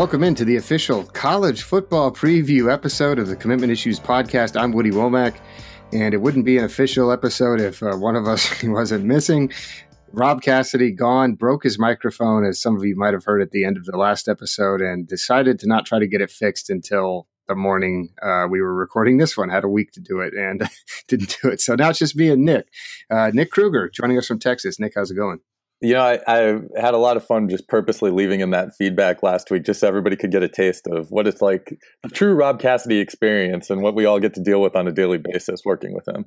Welcome into the official college football preview episode of the Commitment Issues podcast. I'm Woody Wommack, and it wouldn't be an official episode if uh, one of us wasn't missing. Rob Cassidy gone, broke his microphone, as some of you might have heard at the end of the last episode, and decided to not try to get it fixed until the morning uh, we were recording this one. Had a week to do it and didn't do it. So now it's just me and Nick. Uh, Nick Krueger joining us from Texas. Nick, how's it going? You know, I, I, had a lot of fun just purposely leaving him that feedback last week, just so everybody could get a taste of what it's like the true Rob Cassidy experience and what we all get to deal with on a daily basis working with him.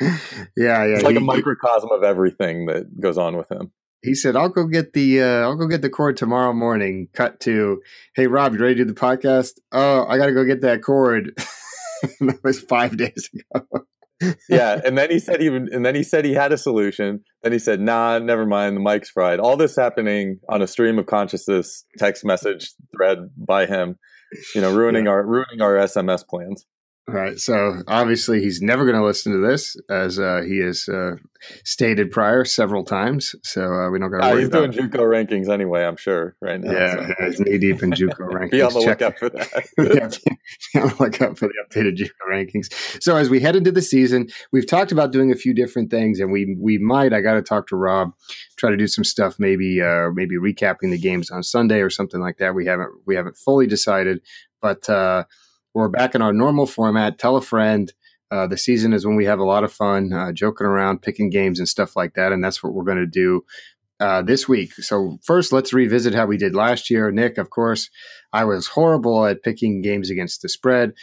yeah, yeah. It's like he, a microcosm of everything that goes on with him. He said, "I'll go get the uh, I'll go get the cord tomorrow morning." Cut to, "Hey Rob, you ready to do the podcast?" Oh, I got to go get that cord. that was five days ago yeah, and then he said even, and then he said he had a solution. Then he said, "Nah, never mind. The mic's fried." All this happening on a stream of consciousness text message thread by him, you know, ruining yeah. our ruining our SMS plans. Right. So obviously he's never going to listen to this, as uh, he has uh, stated prior several times. So uh, we don't got to. Uh, he's doing JUCO rankings anyway. I'm sure right now. Yeah, so. he's knee deep in JUCO rankings. Be on the lookout for that. be on the lookout for the updated JUCO rankings. So as we head into the season, we've talked about doing a few different things, and we we might. I got to talk to Rob, try to do some stuff. Maybe uh, maybe recapping the games on Sunday or something like that. We haven't we haven't fully decided, but uh, we're back in our normal format. Tell a friend. Uh, the season is when we have a lot of fun, uh, joking around, picking games and stuff like that. And that's what we're going to do uh, this week. So, first, let's revisit how we did last year. Nick, of course, I was horrible at picking games against the spread.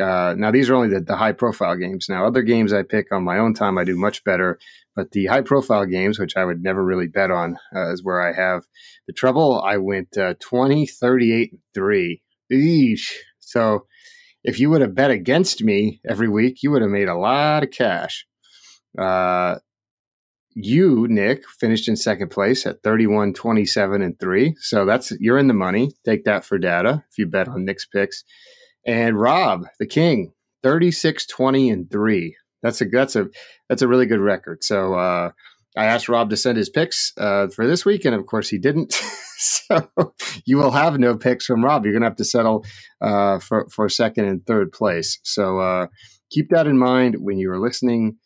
Uh, now, these are only the, the high profile games. Now, other games I pick on my own time, I do much better. But the high profile games, which I would never really bet on, uh, is where I have the trouble. I went uh, 20, 38, 3. Eesh. So, if you would have bet against me every week, you would have made a lot of cash. Uh, you, Nick, finished in second place at 31, 27, and 3. So that's you're in the money. Take that for data if you bet on Nick's picks. And Rob, the king, 36, 20, and 3. That's a that's a that's a really good record. So uh, I asked Rob to send his picks uh, for this week, and of course he didn't. so you will have no picks from Rob. You're going to have to settle uh, for for second and third place. So uh, keep that in mind when you are listening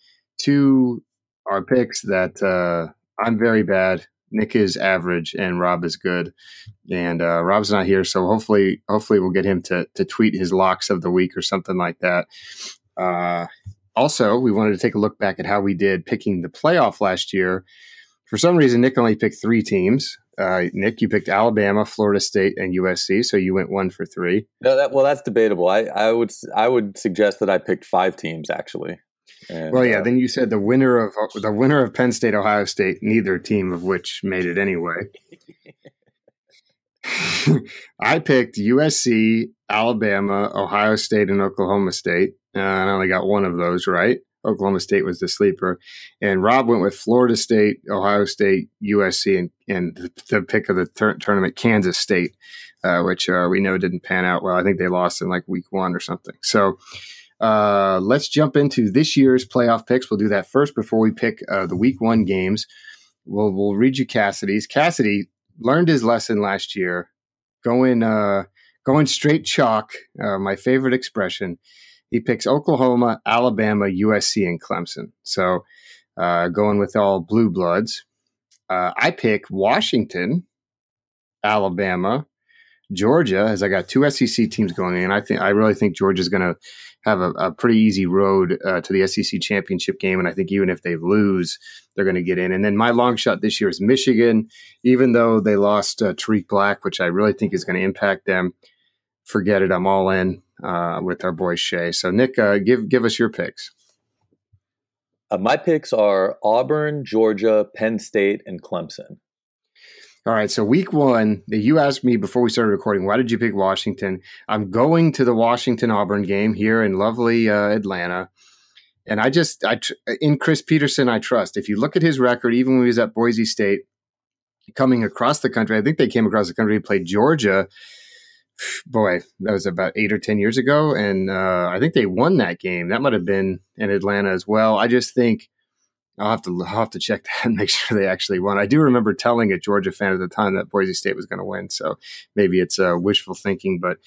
to our picks. That uh, I'm very bad. Nick is average, and Rob is good. And uh, Rob's not here, so hopefully, hopefully we'll get him to to tweet his locks of the week or something like that. Uh, also, we wanted to take a look back at how we did picking the playoff last year. For some reason, Nick only picked three teams. Uh, Nick, you picked Alabama, Florida State, and USC, so you went one for three. No, that, well, that's debatable. I, I would I would suggest that I picked five teams actually. And, well, yeah. Uh, then you said the winner of the winner of Penn State, Ohio State. Neither team of which made it anyway. I picked USC, Alabama, Ohio State, and Oklahoma State. Uh, I only got one of those right. Oklahoma State was the sleeper, and Rob went with Florida State, Ohio State, USC, and, and the, pick of the tournament, Kansas State, uh, which uh, we know didn't pan out well. I think they lost in like week one or something. So uh, let's jump into this year's playoff picks. We'll do that first before we pick uh, the week one games. We'll we'll read you Cassidy's. Cassidy learned his lesson last year, going uh, going straight chalk. my favorite expression he picks Oklahoma, Alabama, USC, and Clemson. So uh, going with all blue bloods. Uh, I pick Washington, Alabama, Georgia, as I got two SEC teams going in. I think I really think Georgia's going to have a, a, pretty easy road uh, to the SEC championship game, and I think even if they lose, they're going to get in. And then my long shot this year is Michigan, even though they lost uh, Tarik Black, which I really think is going to impact them. Forget it, I'm all in uh, with our boy Shea. So, Nick, uh, give give us your picks. Uh, my picks are Auburn, Georgia, Penn State, and Clemson. All right. So, week one, you asked me before we started recording, why did you pick Washington? I'm going to the Washington Auburn game here in lovely uh, Atlanta. And I just, I in Chris Petersen, I trust. If you look at his record, even when he was at Boise State, coming across the country, I think they came across the country, played Georgia boy, that was about eight or 10 years ago. And uh, I think they won that game. That might have been in Atlanta as well. I just think I'll have to I'll have to check that and make sure they actually won. I do remember telling a Georgia fan at the time that Boise State was going to win, so maybe it's uh, wishful thinking, but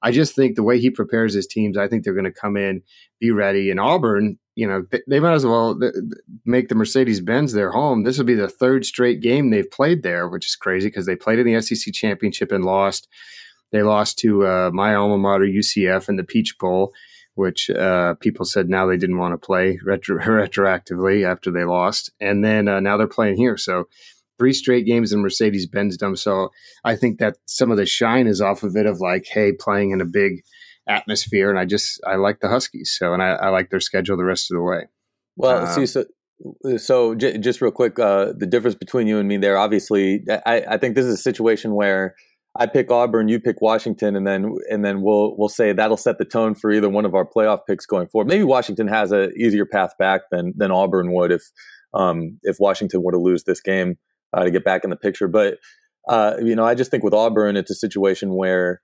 I just think the way he prepares his teams, I think they're going to come in, be ready. And Auburn, you know, they, they might as well make the Mercedes Benz their home. This will be the third straight game they've played there, which is crazy because they played in the SEC championship and lost. They lost to uh, my alma mater, UCF, in the Peach Bowl, which uh, people said now they didn't want to play retro- retroactively after they lost. And then uh, now they're playing here. So three straight games in Mercedes Benz Dome. So I think that some of the shine is off of it of like, hey, playing in a big atmosphere. And I just, I like the Huskies. So, and I, I like their schedule the rest of the way. Well, um, see, so, so j- just real quick, uh, the difference between you and me there, obviously, I, I think this is a situation where I pick Auburn, you pick Washington, and then and then we'll we'll say that'll set the tone for either one of our playoff picks going forward. Maybe Washington has a easier path back than than Auburn would if um, if Washington were to lose this game uh, to get back in the picture. But uh, you know, I just think with Auburn, it's a situation where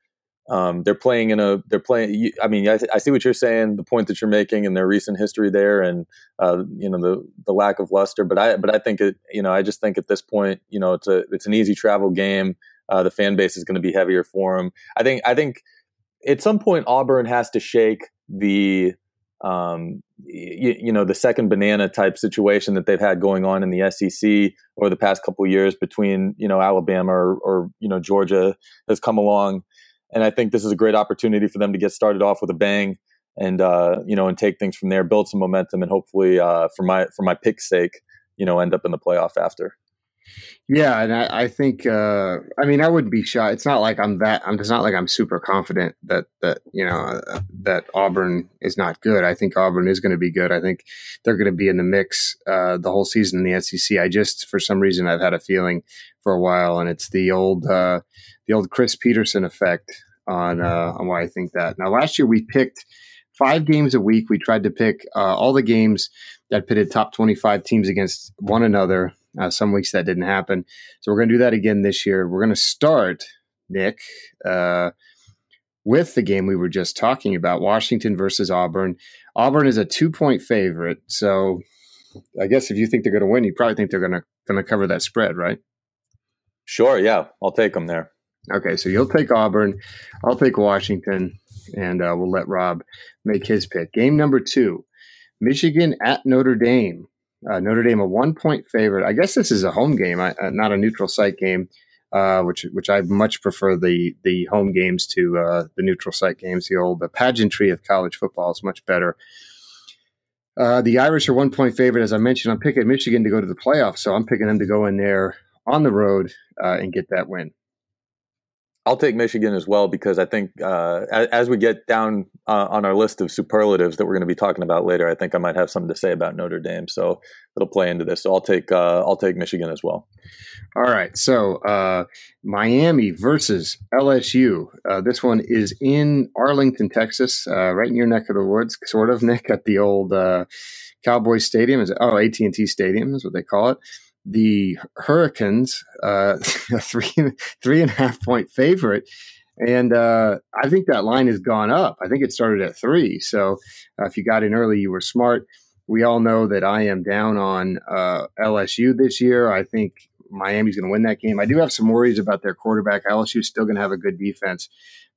um, they're playing in a they're playing. I mean, I, I, see what you're saying, the point that you're making, and their recent history there, and uh, you know the the lack of luster. But I but I think it you know I just think at this point you know it's a it's an easy travel game. Uh, the fan base is going to be heavier for them. I think I think at some point Auburn has to shake the um, you, you, know the second banana type situation that they've had going on in the SEC over the past couple years between you know Alabama or, or, you know Georgia has come along, and I think this is a great opportunity for them to get started off with a bang and uh, you know and take things from there, build some momentum, and hopefully uh, for my for my pick's sake, you know end up in the playoff after. Yeah, and I, I think uh, I mean I wouldn't be shy. It's not like I'm that. I'm. It's not like I'm super confident that that you know uh, that Auburn is not good. I think Auburn is going to be good. I think they're going to be in the mix uh, the whole season in the SEC. I just for some reason I've had a feeling for a while, and it's the old uh, the old Chris Petersen effect on uh, on why I think that. Now last year we picked five games a week. We tried to pick uh, all the games that pitted top 25 teams against one another uh, some weeks that didn't happen. So we're going to do that again this year. We're going to start, Nick, uh, with the game we were just talking about Washington versus Auburn. Auburn is a two point favorite. So I guess if you think they're going to win, you probably think they're going to going to cover that spread, right? Sure. Yeah. I'll take them there. Okay. So you'll take Auburn. I'll take Washington. And uh, we'll let Rob make his pick. Game number two Michigan at Notre Dame. Uh, Notre Dame a one point favorite. I guess this is a home game, uh, not a neutral site game, uh, which which I much prefer the the home games to uh, the neutral site games. The old the pageantry of college football is much better. Uh, the Irish are one point favorite, as I mentioned. I'm picking Michigan to go to the playoffs, so I'm picking them to go in there on the road uh, and get that win. I'll take Michigan as well because I think uh, as, we get down uh, on our list of superlatives that we're going to be talking about later, I think I might have something to say about Notre Dame. So it'll play into this. So I'll take uh, I'll take Michigan as well. All right. So uh, Miami versus LSU. Uh, this one is in Arlington, Texas, uh, right in your neck of the woods, sort of, Nick, at the old Cowboys Stadium. Is oh AT and T Stadium is what they call it the Hurricanes, uh, three three and a half point favorite, and uh, I think that line has gone up. I think it started at three. So uh, if you got in early, you were smart. We all know that I am down on uh, LSU this year. I think Miami's going to win that game. I do have some worries about their quarterback. LSU is still going to have a good defense,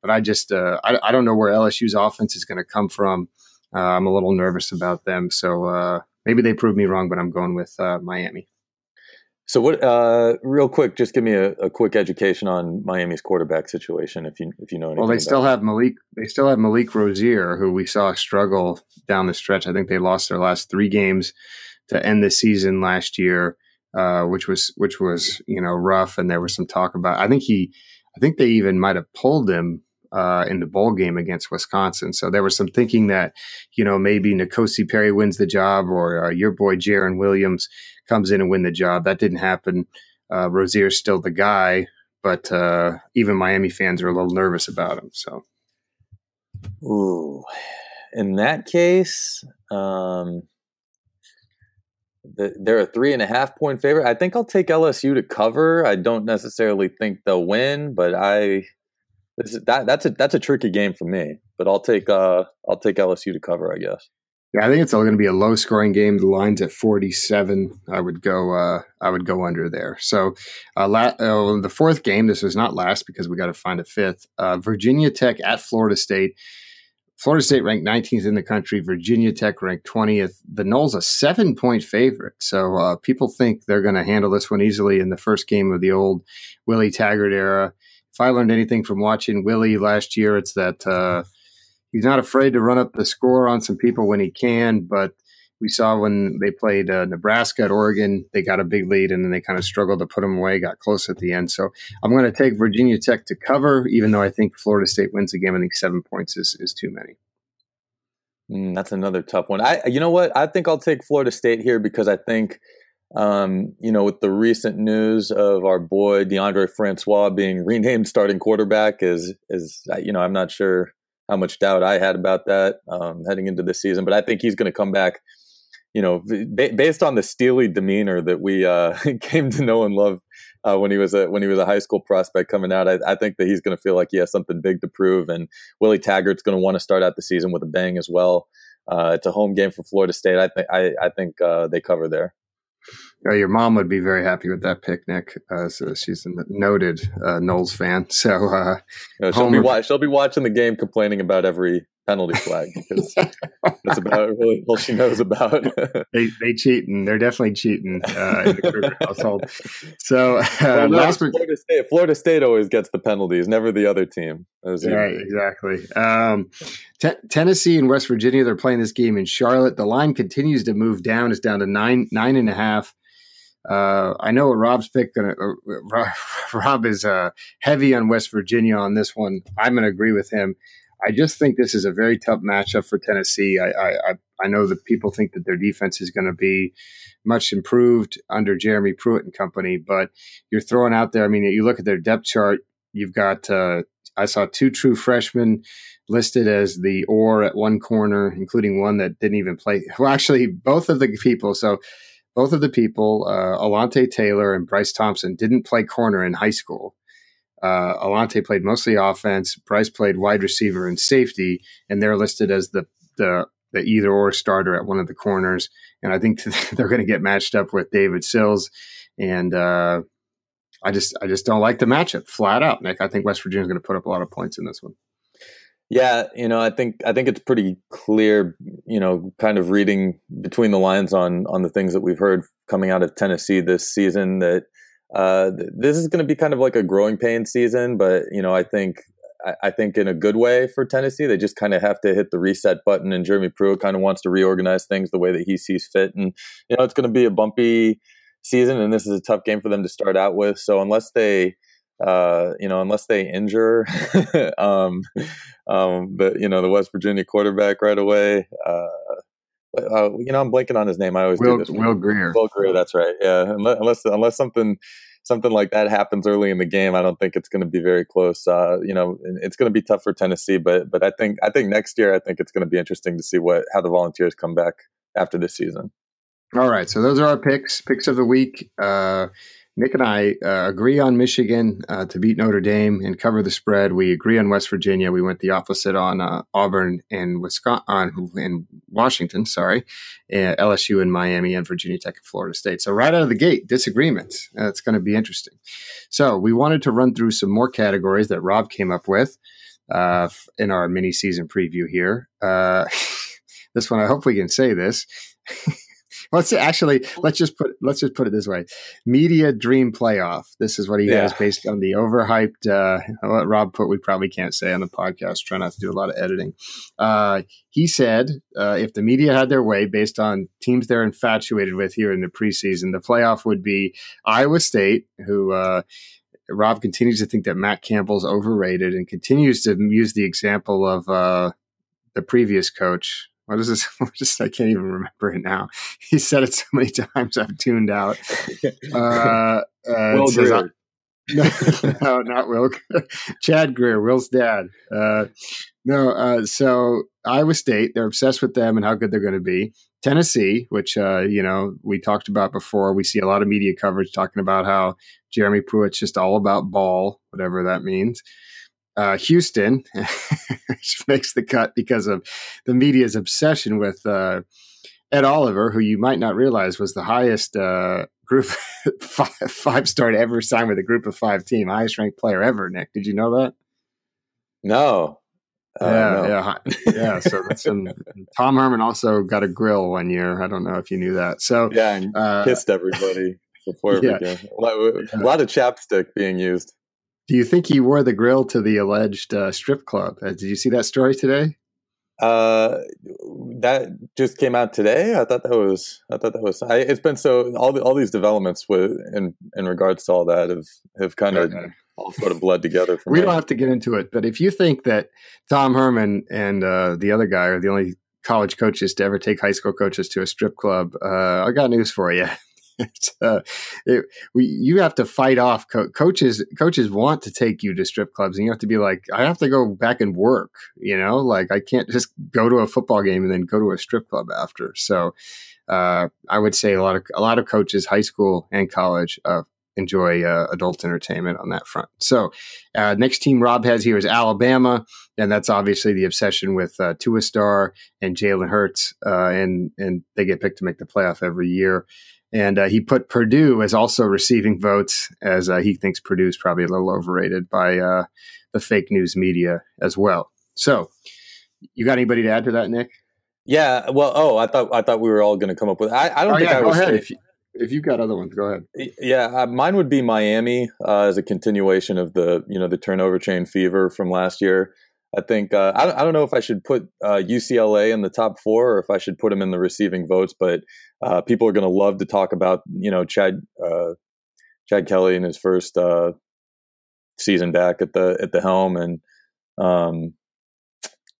but I just uh, I, I, don't know where LSU's offense is going to come from. Uh, I'm a little nervous about them. So maybe they prove me wrong, but I'm going with Miami. So what? Uh, real quick, just give me a, a, quick education on Miami's quarterback situation, if you if you know anything. Well, they still have Malik. They still have Malik Rosier, who we saw struggle down the stretch. I think they lost their last three games to end the season last year, uh, which was which was you know rough. And there was some talk about. I think he. I think they even might have pulled him uh, in the bowl game against Wisconsin. So there was some thinking that, you know, maybe N'Kosi Perry wins the job or uh, your boy Jarren Williams comes in and win the job. That didn't happen. Uh, Rosier's still the guy, but uh, even Miami fans are a little nervous about him. So, ooh, in that case, um, the, they're a three and a half point favorite. I think I'll take LSU to cover. I don't necessarily think they'll win, but I is, that that's a that's a tricky game for me, but I'll take uh I'll take LSU to cover, I guess. Yeah, I think it's all going to be a low scoring game. The line's at 47. I would go. Uh, I would go under there. So, uh, la- uh, the fourth game. This was not last because we got to find a fifth. Uh, Virginia Tech at Florida State. Florida State ranked 19th in the country. Virginia Tech ranked 20th. The Noles a seven point favorite. So uh, people think they're going to handle this one easily in the first game of the old Willie Taggart era. If I learned anything from watching Willie last year, it's that uh, he's not afraid to run up the score on some people when he can. But we saw when they played uh, Nebraska at Oregon, they got a big lead and then they kind of struggled to put them away, got close at the end. So I'm going to take Virginia Tech to cover, even though I think Florida State wins the game. I think seven points is, is too many. Mm, that's another tough one. I, you know what? I think I'll take Florida State here because I think, um, you know, with the recent news of our boy Deondre Francois being renamed starting quarterback, is is you know, I'm not sure how much doubt I had about that um, heading into this season, but I think he's going to come back you know, based on the steely demeanor that we uh, came to know and love uh, when he was a when he was a high school prospect coming out, I, I think that he's going to feel like he has something big to prove, and Willie Taggart's going to want to start out the season with a bang as well. Uh, it's a home game for Florida State. I think I, I think uh, they cover there. Uh, your mom would be very happy with that picnic. Uh, so she's a noted uh, Noles fan. So uh, yeah, she'll, be wa- she'll be watching the game, complaining about every penalty flag because that's about really all she knows about. they they cheating. They're definitely cheating uh, in the Krueger household. So uh, well, no, Florida State. Florida State always gets the penalties, never the other team. Right, exactly. Um, t- Tennessee and West Virginia. They're playing this game in Charlotte. The line continues to move down. It's down to nine nine and a half. Uh, I know Rob's pick. Gonna, uh, Rob is uh, heavy on West Virginia on this one. I'm going to agree with him. I just think this is a very tough matchup for Tennessee. I I, I know that people think that their defense is going to be much improved under Jeremy Pruitt and company, but you're throwing out there. I mean, you look at their depth chart. You've got uh, I saw two true freshmen listed as the or at one corner, including one that didn't even play. Well, actually, both of the people. So both of the people, uh, Alontae Taylor and Bryce Thompson, didn't play corner in high school. Uh, Alontae played mostly offense. Bryce played wide receiver and safety, and they're listed as the the, the either or starter at one of the corners. And I think they're going to get matched up with David Sills. And uh, I just I just don't like the matchup flat out, Nick. I think West Virginia is going to put up a lot of points in this one. Yeah, you know, I think I think it's pretty clear, you know, kind of reading between the lines on on the things that we've heard coming out of Tennessee this season that uh, this is going to be kind of like a growing pain season, but you know, I think I, think in a good way for Tennessee. They just kind of have to hit the reset button, and Jeremy Pruitt kind of wants to reorganize things the way that he sees fit. And you know, it's going to be a bumpy season, and this is a tough game for them to start out with. So unless they uh, you know, unless they injure, um, um, the you know the West Virginia quarterback right away. Uh, uh, you know, I'm blanking on his name. I always Will, do this. Will Grier. Will Grier. That's right. Yeah, unless unless something something like that happens early in the game, I don't think it's going to be very close. Uh, you know, it's going to be tough for Tennessee, but but I think I think next year I think it's going to be interesting to see what how the Volunteers come back after this season. All right, so those are our picks. Picks of the week. Uh, Nick and I uh, agree on Michigan uh, to beat Notre Dame and cover the spread. We agree on West Virginia. We went the opposite on uh, Auburn and Wisconsin, on in Washington. Sorry, LSU and Miami and Virginia Tech and Florida State. So right out of the gate, disagreements. It's going to be interesting. So we wanted to run through some more categories that Rob came up with uh, in our mini season preview here. Uh, this one, I hope we can say this. let's actually let's just put let's just put it this way: media dream playoff. This is what he yeah. has based on the overhyped. Uh, what Rob put, we probably can't say on the podcast. Try not to do a lot of editing. Uh, he said uh, if the media had their way, based on teams they're infatuated with here in the preseason, the playoff would be Iowa State, who. Uh, Rob continues to think that Matt Campbell's overrated and continues to use the example of uh, the previous coach, what is this? I can't even remember it now. He said it so many times I've tuned out. Uh, uh, Will Grier. no, not Will. Chad Grier, Will's dad. Uh, no, uh, so Iowa State, they're obsessed with them and how good they're going to be. Tennessee, which uh, you know we talked about before, we see a lot of media coverage talking about how Jeremy Pruitt's just all about ball, whatever that means. Uh, Houston, which makes the cut because of the media's obsession with uh, Ed Oliver, who you might not realize was the highest uh, group five, five star to ever sign with a group of five team, highest ranked player ever. Nick, did you know that? No. Uh, yeah, no. yeah, yeah. So that's some, Tom Herman also got a grill one year. I don't know if you knew that. So yeah, and uh, kissed everybody before yeah. A lot, a lot of chapstick being used. Do you think he wore the grill to the alleged uh, strip club? Uh, did you see that story today? Uh, that just came out today. I thought that was. I thought that was. I, it's been so all the, all these developments with in in regards to all that have have kind of okay. all sort of bled together. we me. don't have to get into it, but if you think that Tom Herman and uh, the other guy are the only college coaches to ever take high school coaches to a strip club, uh, I got news for you. uh, it, we, you have to fight off co- coaches. Coaches want to take you to strip clubs, and you have to be like, I have to go back and work. You know, like I can't just go to a football game and then go to a strip club after. So, uh, I would say a lot of a lot of coaches, high school and college, uh, enjoy uh, adult entertainment on that front. So, uh, next team Rob has here is Alabama, and that's obviously the obsession with uh, Tua Star and Jalen Hurts, uh, and and they get picked to make the playoff every year. And uh, he put Purdue as also receiving votes, as uh, he thinks Purdue is probably a little overrated by uh, the fake news media as well. So, you got anybody to add to that, Nick? Yeah. Well, oh, I thought I thought we were all going to come up with. I, I don't oh, think yeah, I go ahead. If, you, if you've got other ones, go ahead. Yeah, uh, mine would be Miami uh, as a continuation of the you know the turnover chain fever from last year. I think uh, I, I don't know if I should put uh, UCLA in the top four or if I should put them in the receiving votes, but uh, people are going to love to talk about you know Chad uh, Chad Kelly in his first uh, season back at the at the helm, and um,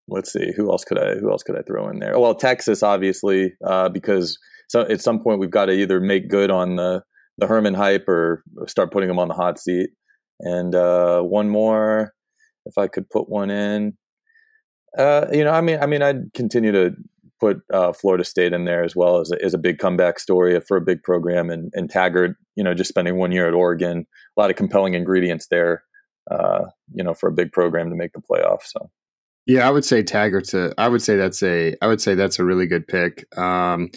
let's see who else could I who else could I throw in there? Well, Texas obviously uh, because so at some point we've got to either make good on the the Herman hype or start putting them on the hot seat. And one more if I could put one in. Uh, you know, I mean, I mean, I'd continue to put uh, Florida State in there as well as a, as a big comeback story for a big program, and, and Taggart, you know, just spending one year at Oregon, a lot of compelling ingredients there, uh, you know, for a big program to make the playoff. So. Yeah, I would say Taggart's a. I would say that's a. I would say that's a really good pick. Um,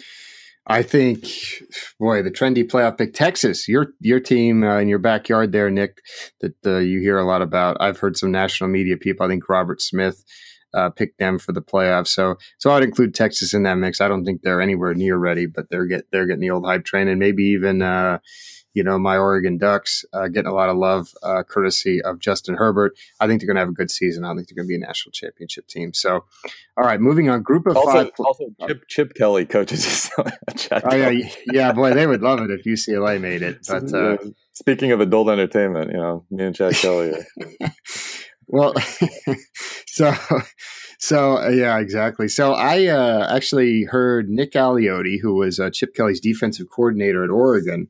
I think, boy, the trendy playoff pick, Texas, your your team uh, in your backyard there, Nick, that uh, you hear a lot about. I've heard some national media people. I think Robert Smith uh, picked them for the playoffs. So, so I'd include Texas in that mix. I don't think they're anywhere near ready, but they're get they're getting the old hype train, and maybe even uh, you know, my Oregon Ducks uh, getting a lot of love, uh, courtesy of Justin Herbert. I think they're going to have a good season. I think they're going to be a national championship team. So, all right, moving on. Group of also, five. Also, Chip, Chip Kelly coaches. oh yeah, yeah, boy, they would love it if UCLA made it. But uh, speaking of adult entertainment, you know, me and Chad Kelly. well, so. So uh, yeah, exactly. So I uh, actually heard Nick Aliotti, who was uh, Chip Kelly's defensive coordinator at Oregon,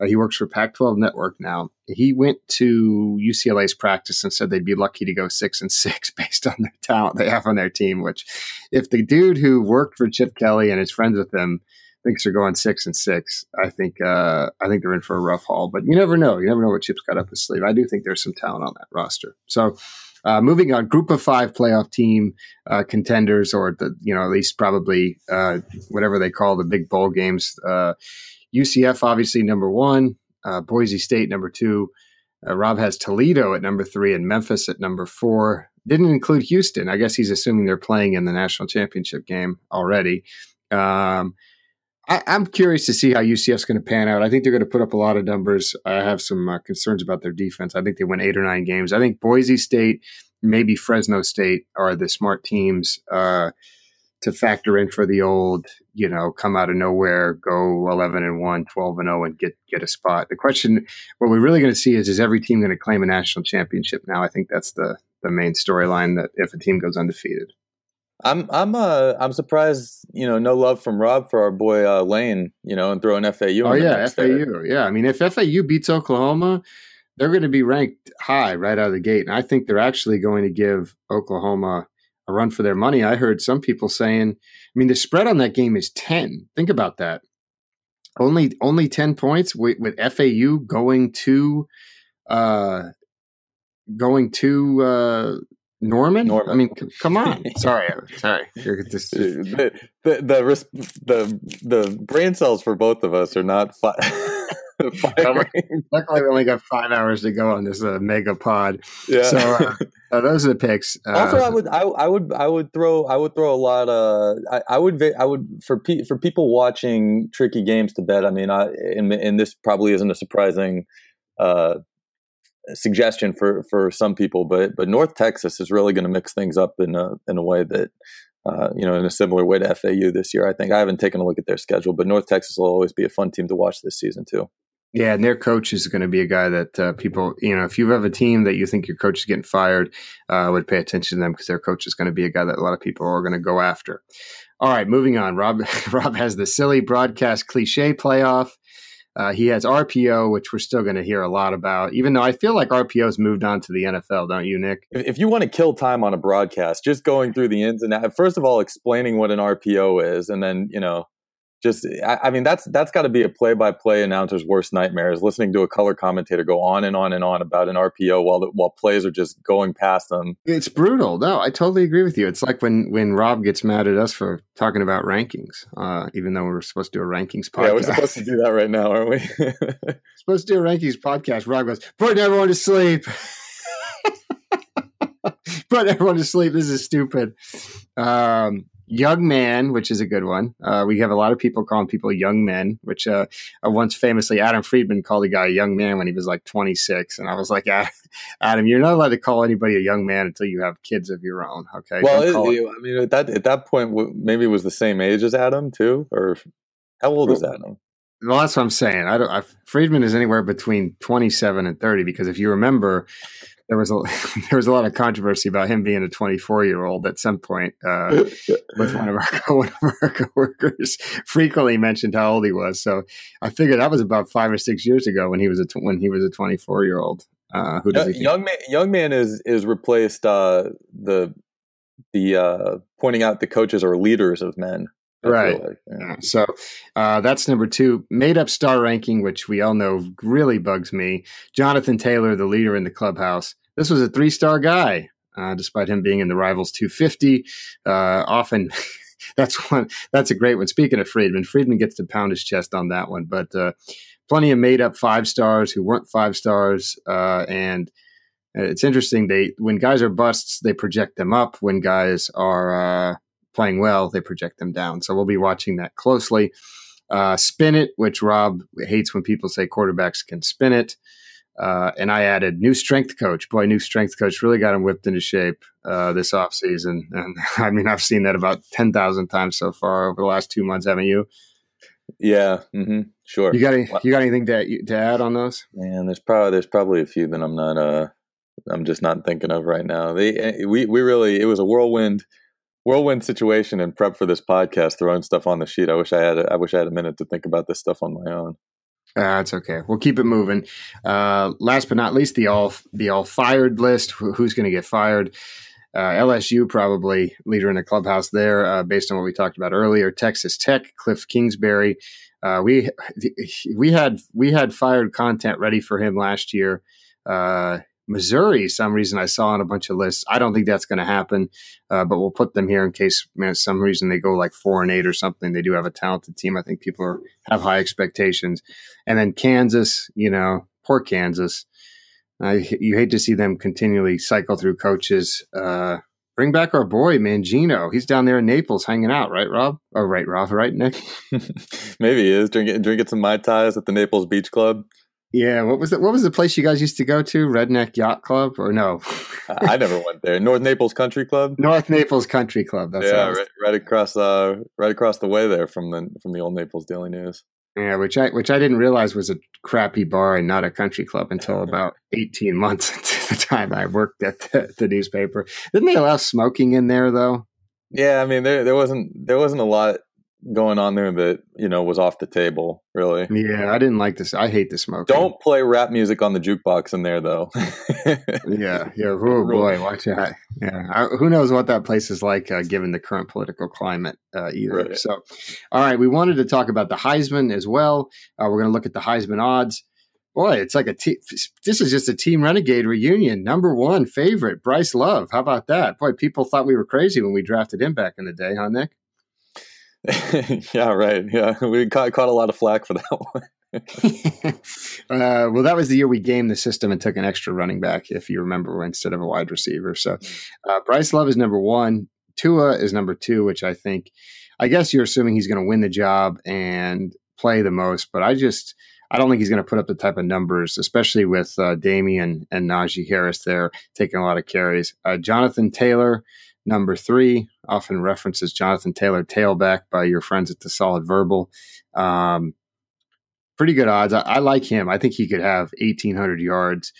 uh, he works for Pac 12 Network now. He went to UCLA's practice and said they'd be lucky to go six and six based on the talent they have on their team. Which, if the dude who worked for Chip Kelly and is friends with him thinks they're going six and six, I think uh, I think they're in for a rough haul. But you never know. You never know what Chip's got up his sleeve. I do think there's some talent on that roster. So. Uh, moving on, group of five playoff team uh, contenders, or the you know at least probably uh, whatever they call the big bowl games. UCF, obviously, number one. Uh, Boise State, number two. Uh, Rob has Toledo at number three and Memphis at number four. Didn't include Houston. I guess he's assuming they're playing in the national championship game already. Um, I, am curious to see how UCF's going to pan out. I think they're going to put up a lot of numbers. I have some uh, concerns about their defense. I think they win eight or nine games. I think Boise State, maybe Fresno State are the smart teams. Uh, to factor in for the old, you know, come out of nowhere, go 11 and 1, 12 and 0 and get get a spot. The question what we're really going to see is is every team going to claim a national championship now? I think that's the the main storyline that if a team goes undefeated. I'm I'm uh I'm surprised, you know, no love from Rob for our boy uh, Lane, you know, and throwing FAU. Oh yeah, FAU. There. Yeah, I mean, if FAU beats Oklahoma, they're going to be ranked high right out of the gate, and I think they're actually going to give Oklahoma a run for their money. I heard some people saying, I mean, the spread on that game is 10. Think about that. Only only 10 points with, with FAU going to uh going to uh, Norman? Norman. I mean, c- come on. sorry, sorry. You're just, the, the the the the brain cells for both of us are not fi-. luckily, we only got five hours to go on this uh, mega pod. Yeah. So uh, uh, those are the picks. Uh, also, I would, I, I would, I would throw, I would throw a lot of, I, I would, I would for pe- for people watching tricky games to bet. I mean, I, and, and this probably isn't a surprising uh, suggestion for for some people, but but North Texas is really going to mix things up in a in a way that. Uh, you know, in a similar way to FAU this year, I think I haven't taken a look at their schedule, but North Texas will always be a fun team to watch this season too. Yeah, and their coach is going to be a guy that uh, people, you know, if you have a team that you think your coach is getting fired, uh, would pay attention to them because their coach is going to be a guy that a lot of people are going to go after. All right, moving on. Rob Rob has the silly broadcast cliche playoff. Uh, he has RPO, which we're still going to hear a lot about, even though I feel like RPO's moved on to the NFL, don't you, Nick? If, if you want to kill time on a broadcast, just going through the ins and outs, first of all, explaining what an RPO is, and then, you know, just I, I mean that's that's got to be a play-by-play announcer's worst nightmare is listening to a color commentator go on and on and on about an RPO while the, while plays are just going past them. It's brutal. No, I totally agree with you. It's like when when Rob gets mad at us for talking about rankings, uh, even though we're supposed to do a rankings podcast. Yeah, we're supposed to do that right now, aren't we? supposed to do a rankings podcast. Rob goes, putting everyone to sleep. putting everyone to sleep. This is stupid. Um, young man, which is a good one. Uh, we have a lot of people calling people young men, which uh, once famously Adam Friedman called a guy a young man when he was like 26. And I was like, Adam, you're not allowed to call anybody a young man until you have kids of your own. Okay. Well, it, I mean, at that, at that point, maybe it was the same age as Adam too, or how old is Adam? Well, that's what I'm saying. I don't. I, Friedman is anywhere between 27 and 30 because if you remember, there was a there was a lot of controversy about him being a 24 year old at some point. Uh, with one of our one of our coworkers, frequently mentioned how old he was. So I figured that was about five or six years ago when he was a when he was a 24 year old. Uh, who does young, young man? Young man is is replaced uh, the the uh, pointing out the coaches are leaders of men. Right. Like. Yeah. So uh, that's number two. Made up star ranking, which we all know really bugs me. Jonathan Taylor, the leader in the clubhouse. This was a three star guy, uh, despite him being in the Rivals 250. Uh, often. that's one. That's a great one. Speaking of Friedman, Friedman gets to pound his chest on that one. But uh, plenty of made up five stars who weren't five stars, uh, and it's interesting. They when guys are busts, they project them up. When guys are uh, playing well, they project them down. So we'll be watching that closely. Uh, spin it, which Rob hates when people say quarterbacks can spin it. Uh, and I added new strength coach. Boy, new strength coach really got him whipped into shape uh, this offseason. And I mean, I've seen that about 10,000 times so far over the last two months, haven't you? Yeah, mm-hmm, sure. You got any, you got anything to to add on those? Man, there's probably there's probably a few that I'm not uh I'm just not thinking of right now. They we we really it was a whirlwind whirlwind situation and prep for this podcast, throwing stuff on the sheet. I wish I had a, I wish I had a minute to think about this stuff on my own. That's uh, okay. We'll keep it moving. Uh, last but not least, the all the all fired list. Who's going to get fired? Uh, LSU probably leader in the clubhouse there, uh, based on what we talked about earlier. Texas Tech, Cliff Kingsbury. Uh, we we had we had fired content ready for him last year. Missouri, some reason I saw on a bunch of lists. I don't think that's going to happen, uh, but we'll put them here in case, man, some reason they go like four and eight or something. They do have a talented team. I think people are, have high expectations. And then Kansas, you know, poor Kansas. You hate to see them continually cycle through coaches. Uh, bring back our boy Mangino. He's down there in Naples hanging out, right, Rob? Oh, right, Rob, right, Nick? Maybe he is drinking drinking some mai tais at the Naples Beach Club. Yeah, what was it? What was the place you guys used to go to? Redneck Yacht Club, or no? I never went there. North Naples Country Club. North Naples Country Club. That's yeah, right, right, across, uh, right across the way there from the from the old Naples Daily News. Yeah, which I which I didn't realize was a crappy bar and not a country club until about eighteen months into the time I worked at the, the newspaper. Didn't they allow smoking in there though? Yeah, I mean there there wasn't there wasn't a lot going on there that you know was off the table really yeah i didn't like this i hate the smoke don't play rap music on the jukebox in there though yeah yeah oh boy watch out yeah I, who knows what that place is like uh, given the current political climate uh, either right. so all right we wanted to talk about the heisman as well uh, we're going to look at the heisman odds Boy, it's like a team. This is just a team renegade reunion. Number one favorite, Bryce Love. How about that? Boy, people thought we were crazy when we drafted him back in the day, huh, Nick? yeah, right. Yeah, we caught, caught a lot of flack for that one. uh, well, that was the year we gamed the system and took an extra running back, if you remember, instead of a wide receiver. So uh, Bryce Love is number one. Tua is number two, which I think, I guess you're assuming he's going to win the job and play the most, but I just, I don't think he's going to put up the type of numbers, especially with uh, Damien and Najee Harris there taking a lot of carries. Uh, Jonathan Taylor, number three, often references Jonathan Taylor tailback by your friends at the Solid Verbal. Um, pretty good odds. I, I, like him. I think he could have 1,800 yards.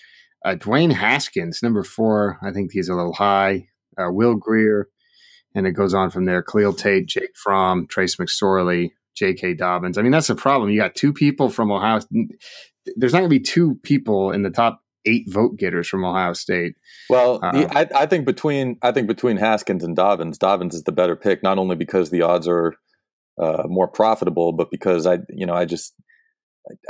Uh, Dwayne Haskins, number four, I think he's a little high. Uh, Will Grier, and it goes on from there. Khalil Tate, Jake Fromm, Trace McSorley, J.K. Dobbins. I mean, that's the problem. You got two people from Ohio. There's not going to be two people in the top eight vote getters from Ohio State. Well, uh, I, I, think between I think between Haskins and Dobbins, Dobbins is the better pick. Not only because the odds are uh, more profitable, but because I, you know, I just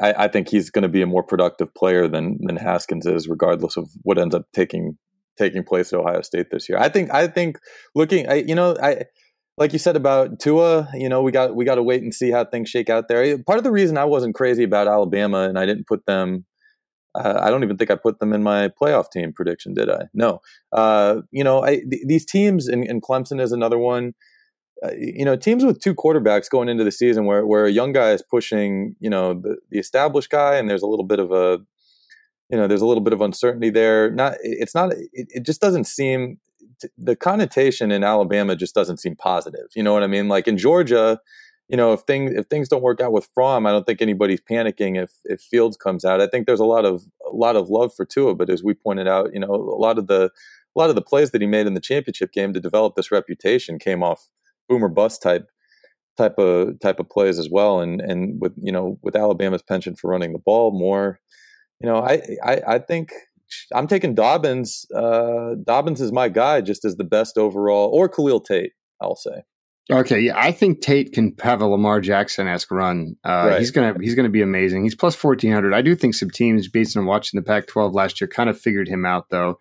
I, I think he's going to be a more productive player than than Haskins is, regardless of what ends up taking taking place at Ohio State this year. I think I think looking, I, you know, I like you said about Tua, you know, we got we got to wait and see how things shake out there. Part of the reason I wasn't crazy about Alabama and I didn't put them. Uh, I don't even think I put them in my playoff team prediction, did I? No. Uh, you know, I, th- these teams, and, and Clemson is another one uh, you know, teams with two quarterbacks going into the season where, where a young guy is pushing, you know, the, the established guy and there's a little bit of a, you know, there's a little bit of uncertainty there. Not, it's not, it, it just doesn't seem, the connotation in Alabama just doesn't seem positive. You know what I mean? Like in Georgia, you know, if things if things don't work out with Fromm, I don't think anybody's panicking if if Fields comes out. I think there's a lot of a lot of love for Tua, but as we pointed out, you know, a lot of the a lot of the plays that he made in the championship game to develop this reputation came off boomer bust type type of type of plays as well. And and with you know with Alabama's penchant for running the ball more, you know I I, I think I'm taking Dobbins. Uh, Dobbins is my guy, just as the best overall, or Khalil Tate. I'll say. Okay, yeah, I think Tate can have a Lamar Jackson esque run. Uh, right. He's gonna he's gonna be amazing. He's plus fourteen hundred. I do think some teams, based on watching the Pac-12 last year, kind of figured him out. Though,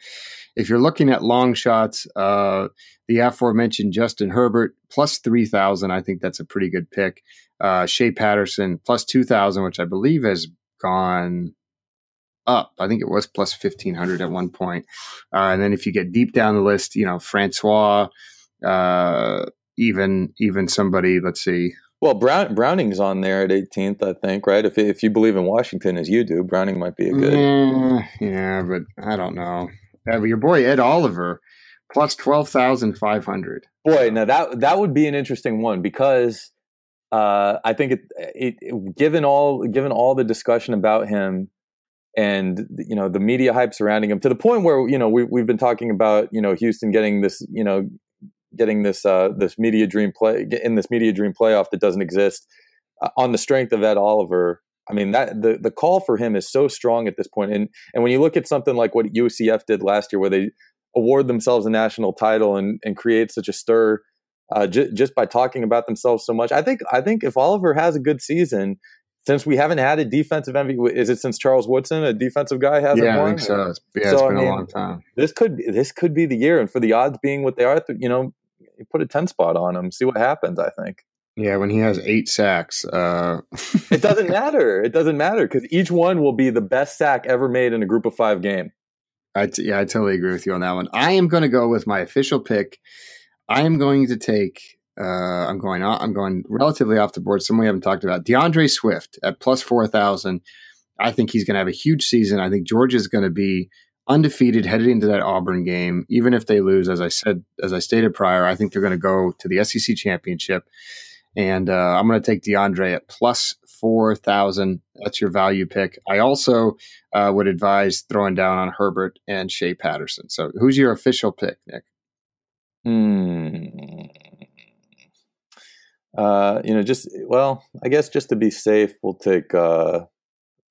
if you're looking at long shots, uh, the aforementioned Justin Herbert plus three thousand, I think that's a pretty good pick. Uh, Shea Patterson plus two thousand, which I believe has gone up. I think it was plus fifteen hundred at one point. Uh, and then if you get deep down the list, you know Francois. Uh, even even somebody. Let's see. Well, Brown, Browning's on there at 18th, I think, right? If if you believe in Washington as you do, Browning might be a good. Yeah, yeah but I don't know. Uh, your boy Ed Oliver plus twelve thousand five hundred. Boy, now that that would be an interesting one because uh, I think it, it, it, given all given all the discussion about him and you know the media hype surrounding him to the point where you know we we've been talking about you know Houston getting this you know getting this uh, this media dream play in this media dream playoff that doesn't exist uh, on the strength of Ed Oliver. I mean that the the call for him is so strong at this point, and and when you look at something like what UCF did last year, where they award themselves a national title and and create such a stir uh, j- just by talking about themselves so much, I think I think if Oliver has a good season, since we haven't had a defensive MVP, is it since Charles Woodson, a defensive guy, hasn't yeah, won? I think so. It's, yeah, so, it's been I mean, a long time. This could this could be the year, and for the odds being what they are, you know, you put a 10 spot on him, see what happens, I think. Yeah, when he has eight sacks. Uh... it doesn't matter. It doesn't matter because each one will be the best sack ever made in a group of five game. I t- yeah, I totally agree with you on that one. I am going to go with my official pick. I am going to take. Uh, I'm going. I'm going relatively off the board. Someone we haven't talked about. D'Andre Swift at plus four thousand. I think he's going to have a huge season. I think Georgia is going to be undefeated headed into that Auburn game. Even if they lose, as I said, as I stated prior, I think they're going to go to the SEC championship. And uh, I'm going to take D'Andre at plus 4,000. That's your value pick. I also uh, would advise throwing down on Herbert and Shea Patterson. So who's your official pick, Nick? Hmm. Uh, you know, just, well, I guess just to be safe, we'll take, uh,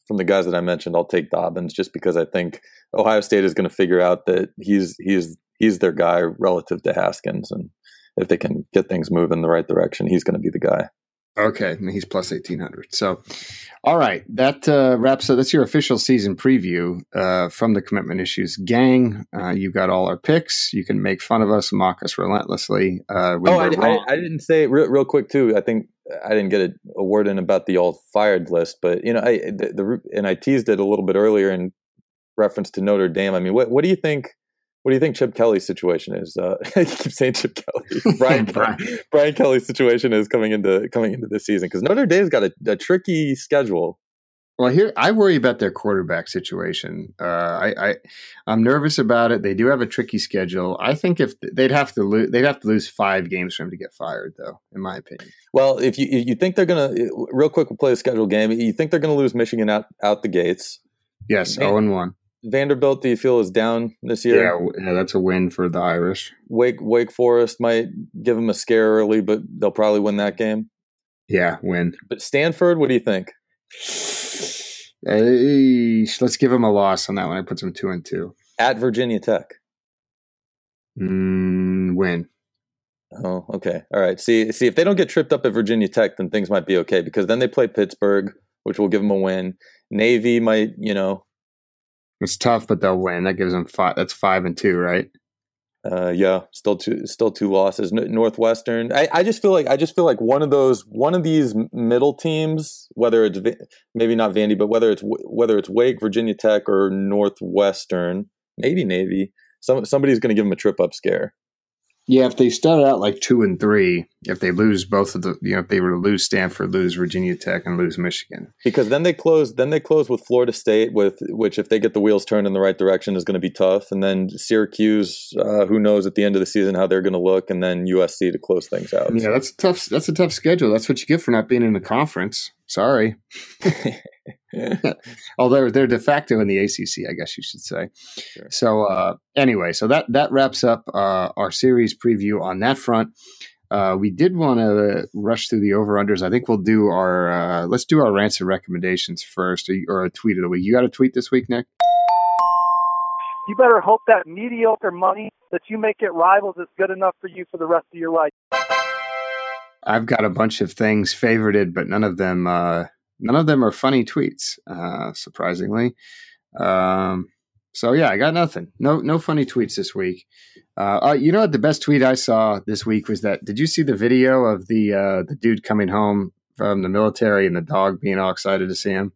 from the guys that I mentioned, I'll take Dobbins just because I think Ohio State is going to figure out that he's he's he's their guy relative to Haskins, and if they can get things moving in the right direction, he's going to be the guy. Okay, he's plus eighteen hundred. So, all right, that uh, wraps up. That's your official season preview uh, from the commitment issues gang. Uh, you got all our picks. You can make fun of us, mock us relentlessly. Uh, oh, I, I, I, didn't say real, real quick too. I think I didn't get a, a, word in about the all fired list, but you know, I the, the and I teased it a little bit earlier in reference to Notre Dame. I mean, what what do you think? What do you think Chip Kelly's situation is? Uh, I keep saying Chip Kelly, Brian, Brian. Brian Kelly's situation is coming into coming into this season because Notre Dame's got a, a, tricky schedule. Well, here I worry about their quarterback situation. Uh, I, I am nervous about it. They do have a tricky schedule. I think if they'd have to lose, they'd have to lose five games for him to get fired, though. In my opinion. Well, if you you think they're gonna real quick, we'll play a schedule game. You think they're gonna lose Michigan out out the gates? Yes, zero and one. Vanderbilt, do you feel is down this year? Yeah, yeah, that's a win for the Irish. Wake Wake Forest might give them a scare early, but they'll probably win that game. Yeah, win. But Stanford, what do you think? Hey, let's give them a loss on that one. I put them two and two. At Virginia Tech. Mm, win. Oh, okay. All right. See, see, if they don't get tripped up at Virginia Tech, then things might be okay because then they play Pittsburgh, which will give them a win. Navy might, you know, it's tough, but they'll win. That gives them five. That's five and two, right? Uh, yeah, still two, still two losses. Northwestern. I, I just feel like I just feel like one of those, one of these middle teams, whether it's maybe not Vandy, but whether it's whether it's Wake, Virginia Tech, or Northwestern, maybe Navy. Some somebody's going to give them a trip up scare. Yeah, if they start out like two and three, if they lose both of the, you know, if they were to lose Stanford, lose Virginia Tech, and lose Michigan, because then they close, then they close with Florida State, with which if they get the wheels turned in the right direction is going to be tough, and then Syracuse, uh, who knows at the end of the season how they're going to look, and then USC to close things out. Yeah, that's tough. That's a tough schedule. That's what you get for not being in a conference. Sorry. Although they're de facto in the ACC, I guess you should say. Sure. So uh, anyway, so that that wraps up uh, our series preview on that front. Uh, we did want to rush through the over unders. I think we'll do our uh, let's do our rants and recommendations first, or, or a tweet of the week. You got a tweet this week, Nick? You better hope that mediocre money that you make at rivals is good enough for you for the rest of your life. I've got a bunch of things favorited, but none of them uh, none of them are funny tweets. Uh, surprisingly, um, so yeah, I got nothing. No no funny tweets this week. Uh, uh, you know what? The best tweet I saw this week was that. Did you see the video of the uh, the dude coming home from the military and the dog being all excited to see him?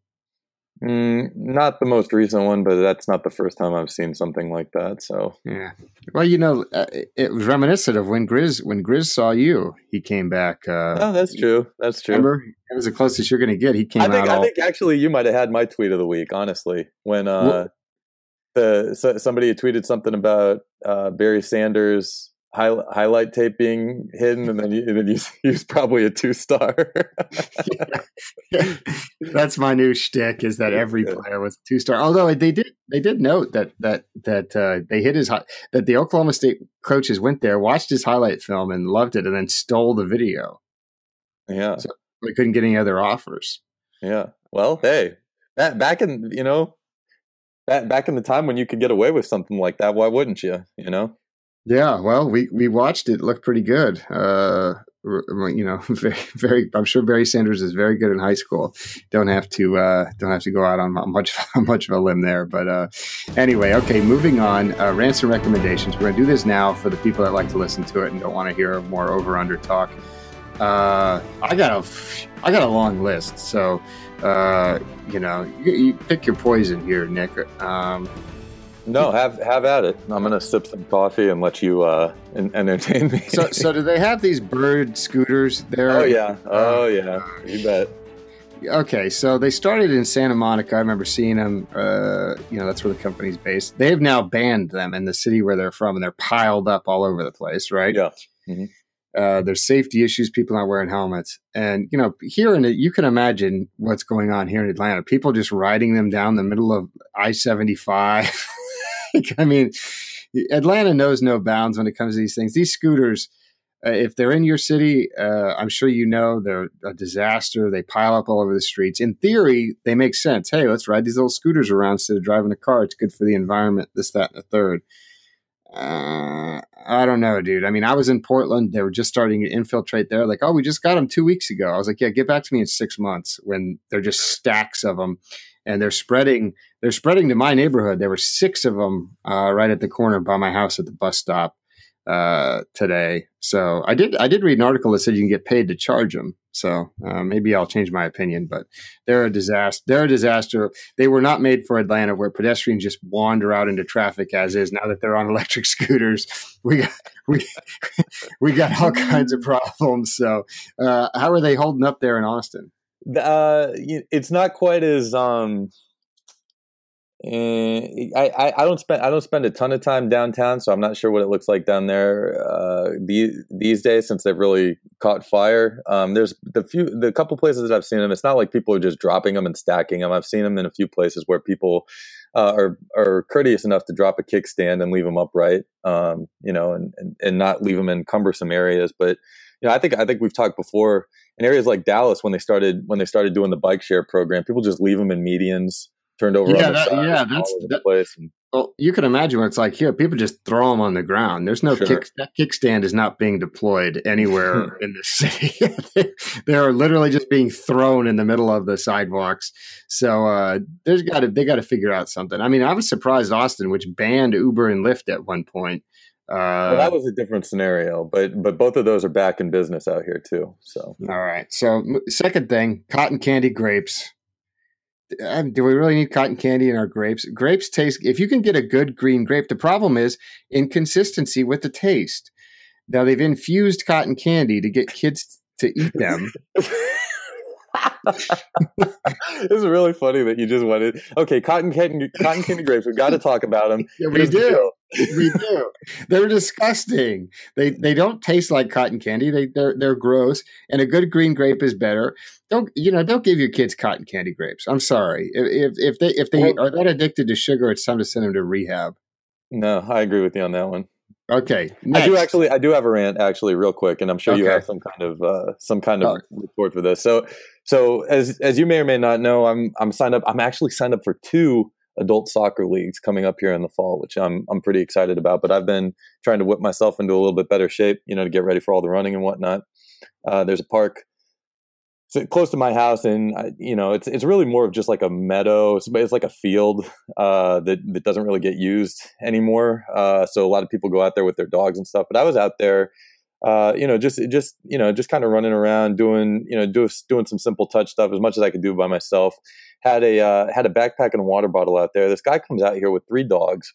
Mm, not the most recent one, but that's not the first time I've seen something like that. So yeah. Well, you know, uh, it was reminiscent of when Grizz when Grizz saw you. He came back. Uh, oh, that's true. That's true. Remember, that was the closest you're going to get. He came. I think. I all... think actually, you might have had my tweet of the week. Honestly, when uh, the so, somebody had tweeted something about uh, Barry Sanders high, highlight tape being hidden, and then you, and then you use probably a two star. yeah. That's my new shtick: is that every player was two star. Although they did they did note that that that uh, they hit his that the Oklahoma State coaches went there, watched his highlight film, and loved it, and then stole the video. Yeah, so they couldn't get any other offers. Yeah. Well, hey, back back in you know back back in the time when you could get away with something like that, why wouldn't you? You know. Yeah, well, we we watched it. it looked pretty good. Uh, you know, very, very. I'm sure Barry Sanders is very good in high school. Don't have to uh, don't have to go out on much much of a limb there. But uh, anyway, okay, moving on. Uh, ransom recommendations. We're gonna do this now for the people that like to listen to it and don't want to hear more over under talk. Uh, I got a I got a long list, so uh, you know, you, you pick your poison here, Nick. Um, no, have have at it. I'm gonna sip some coffee and let you uh, entertain me. so, so do they have these bird scooters there? Oh yeah, oh, oh yeah, you bet. Okay, so they started in Santa Monica. I remember seeing them. Uh, you know, that's where the company's based. They have now banned them in the city where they're from, and they're piled up all over the place. Right? Yeah. Mm-hmm. Uh, there's safety issues, people not wearing helmets. And, you know, here in it, you can imagine what's going on here in Atlanta. People just riding them down the middle of I 75. like, I mean, Atlanta knows no bounds when it comes to these things. These scooters, uh, if they're in your city, uh, I'm sure you know they're a disaster. They pile up all over the streets. In theory, they make sense. Hey, let's ride these little scooters around instead of driving a car. It's good for the environment, this, that, and the third. Uh, I don't know, dude. I mean, I was in Portland. They were just starting to infiltrate there. Like, oh, we just got them two weeks ago. I was like, yeah, get back to me in six months when they're just stacks of them and they're spreading. They're spreading to my neighborhood. There were six of them uh, right at the corner by my house at the bus stop uh, today. So I did. I did read an article that said you can get paid to charge them. So uh, maybe I'll change my opinion, but they're a disaster. They're a disaster. They were not made for Atlanta, where pedestrians just wander out into traffic as is. Now that they're on electric scooters, we got we we got all kinds of problems. So uh, how are they holding up there in Austin? Uh, it's not quite as um, and I, I don't spend I don't spend a ton of time downtown, so I'm not sure what it looks like down there uh, these these days since they've really caught fire. Um, there's the few the couple places that I've seen them. It's not like people are just dropping them and stacking them. I've seen them in a few places where people uh, are are courteous enough to drop a kickstand and leave them upright, um, you know, and, and and not leave them in cumbersome areas. But you know, I think I think we've talked before in areas like Dallas when they started when they started doing the bike share program, people just leave them in medians turned over. Yeah, that, yeah, that's the place. And, well, you can imagine what it's like here. People just throw them on the ground. There's no sure. kick. That kickstand is not being deployed anywhere in the city. they are literally just being thrown in the middle of the sidewalks. So uh, there's got to they got to figure out something. I mean, I was surprised Austin, which banned Uber and Lyft at one point. Uh, well, that was a different scenario, but but both of those are back in business out here too. So all right. So second thing, cotton candy grapes do we really need cotton candy in our grapes? Grapes taste, if you can get a good green grape, the problem is inconsistency with the taste. Now they've infused cotton candy to get kids to eat them. this is really funny that you just wanted. Okay, cotton candy, cotton candy grapes. We've got to talk about them. Yeah, we do. we do. They're disgusting. They they don't taste like cotton candy. They they're they're gross. And a good green grape is better. Don't you know? Don't give your kids cotton candy grapes. I'm sorry. If if they if they are that addicted to sugar, it's time to send them to rehab. No, I agree with you on that one. Okay, next. I do actually. I do have a rant actually, real quick, and I'm sure okay. you have some kind of uh, some kind of report for this. So, so as as you may or may not know, I'm I'm signed up. I'm actually signed up for two adult soccer leagues coming up here in the fall, which I'm I'm pretty excited about. But I've been trying to whip myself into a little bit better shape, you know, to get ready for all the running and whatnot. Uh, there's a park close to my house, and you know, it's it's really more of just like a meadow. It's, it's like a field uh, that that doesn't really get used anymore. Uh, so a lot of people go out there with their dogs and stuff. But I was out there, uh, you know, just just you know, just kind of running around, doing you know, do, doing some simple touch stuff as much as I could do by myself. Had a uh, had a backpack and a water bottle out there. This guy comes out here with three dogs,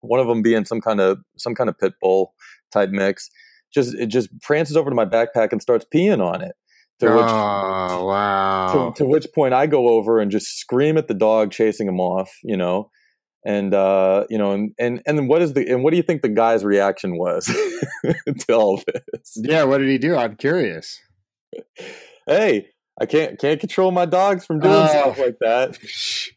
one of them being some kind of some kind of pit bull type mix. Just it just prances over to my backpack and starts peeing on it to which, oh wow! To, to, which point I go over and just scream at the dog, chasing him off. You know, and uh, you know, and and and what is the and what do you think the guy's reaction was to all this? Yeah, what did he do? I'm curious. Hey, I can't can't control my dogs from doing uh, stuff like that.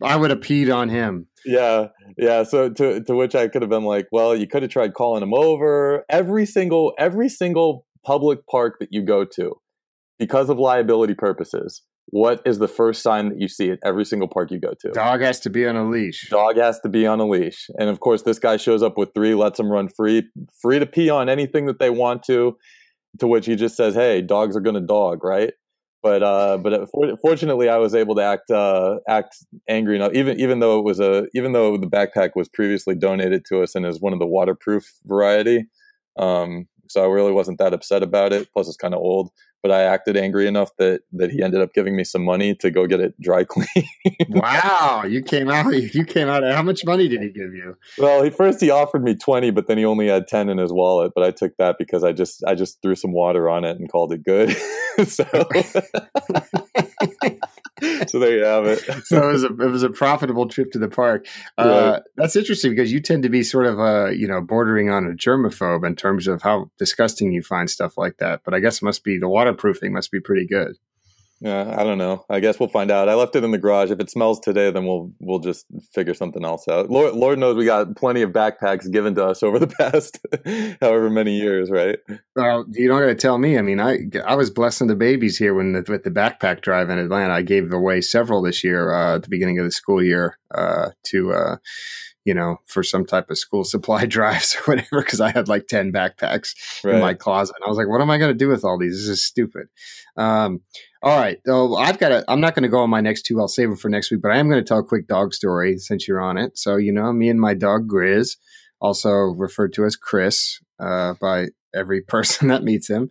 I would have peed on him. Yeah, yeah. So to to which I could have been like, well, you could have tried calling him over. Every single every single public park that you go to, because of liability purposes, what is the first sign that you see at every single park you go to? Dog has to be on a leash. Dog has to be on a leash. And of course, this guy shows up with three, lets them run free, free to pee on anything that they want to, to which he just says, hey, dogs are going to dog, right? But uh, but fortunately, I was able to act uh, act angry enough, even even though it was a even though the backpack was previously donated to us and is one of the waterproof variety. Um, so I really wasn't that upset about it. Plus, it's kind of old but I acted angry enough that that he ended up giving me some money to go get it dry clean. wow, you came out you came out how much money did he give you? Well, he first he offered me 20, but then he only had 10 in his wallet, but I took that because I just I just threw some water on it and called it good. so so there you have it. so it was a it was a profitable trip to the park. Uh, That's interesting because you tend to be sort of a you know bordering on a germaphobe in terms of how disgusting you find stuff like that. But I guess it must be the waterproofing must be pretty good. Yeah, I don't know. I guess we'll find out. I left it in the garage. If it smells today, then we'll we'll just figure something else out. Lord, Lord knows we got plenty of backpacks given to us over the past however many years, right? Well, you don't got to tell me. I mean, I I was blessing the babies here when the, with the backpack drive in Atlanta. I gave away several this year uh, at the beginning of the school year uh, to uh, you know, for some type of school supply drives or whatever, because I had like 10 backpacks right. in my closet. And I was like, what am I going to do with all these? This is stupid. Um, all right. So I've got a, I'm not going to go on my next two. I'll save them for next week, but I am going to tell a quick dog story since you're on it. So, you know, me and my dog Grizz, also referred to as Chris uh, by every person that meets him.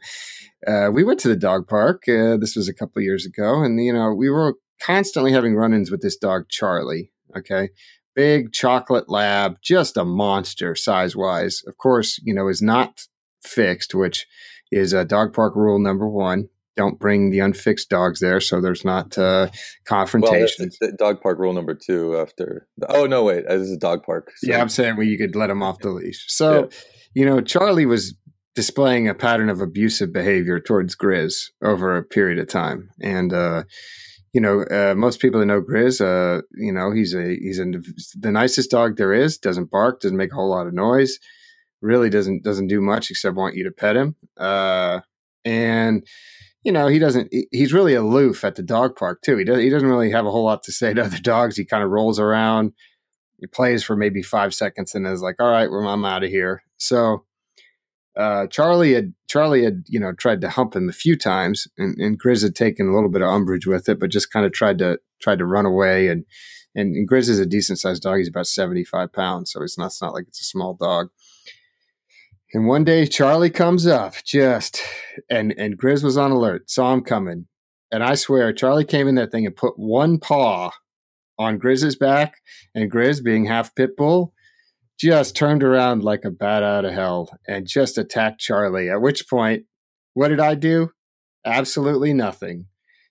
Uh, we went to the dog park. Uh, this was a couple years ago. And, you know, we were constantly having run ins with this dog, Charlie. Okay big chocolate lab, just a monster size wise. Of course, you know, is not fixed, which is a dog park rule number one. Don't bring the unfixed dogs there, so there's not uh, confrontations. Well, dog park rule number two. After the, oh no, wait, this is a dog park. So. Yeah, I'm saying well, you could let him off the leash. So, yeah. you know, Charlie was displaying a pattern of abusive behavior towards Grizz over a period of time, and uh, you know, uh, most people that know Grizz, uh, you know, he's a he's a, the nicest dog there is. Doesn't bark, doesn't make a whole lot of noise. Really doesn't doesn't do much except want you to pet him. Uh, and you know, he doesn't. He's really aloof at the dog park too. He does. He doesn't really have a whole lot to say to other dogs. He kind of rolls around. He plays for maybe five seconds and is like, "All right, well, I'm out of here." So uh, Charlie had Charlie had you know tried to hump him a few times, and, and Grizz had taken a little bit of umbrage with it, but just kind of tried to tried to run away. And and, and Grizz is a decent sized dog; he's about seventy five pounds, so it's not it's not like it's a small dog. And one day Charlie comes up, just and and Grizz was on alert, saw him coming, and I swear Charlie came in that thing and put one paw on Grizz's back, and Grizz, being half pit bull, just turned around like a bat out of hell and just attacked Charlie. At which point, what did I do? Absolutely nothing.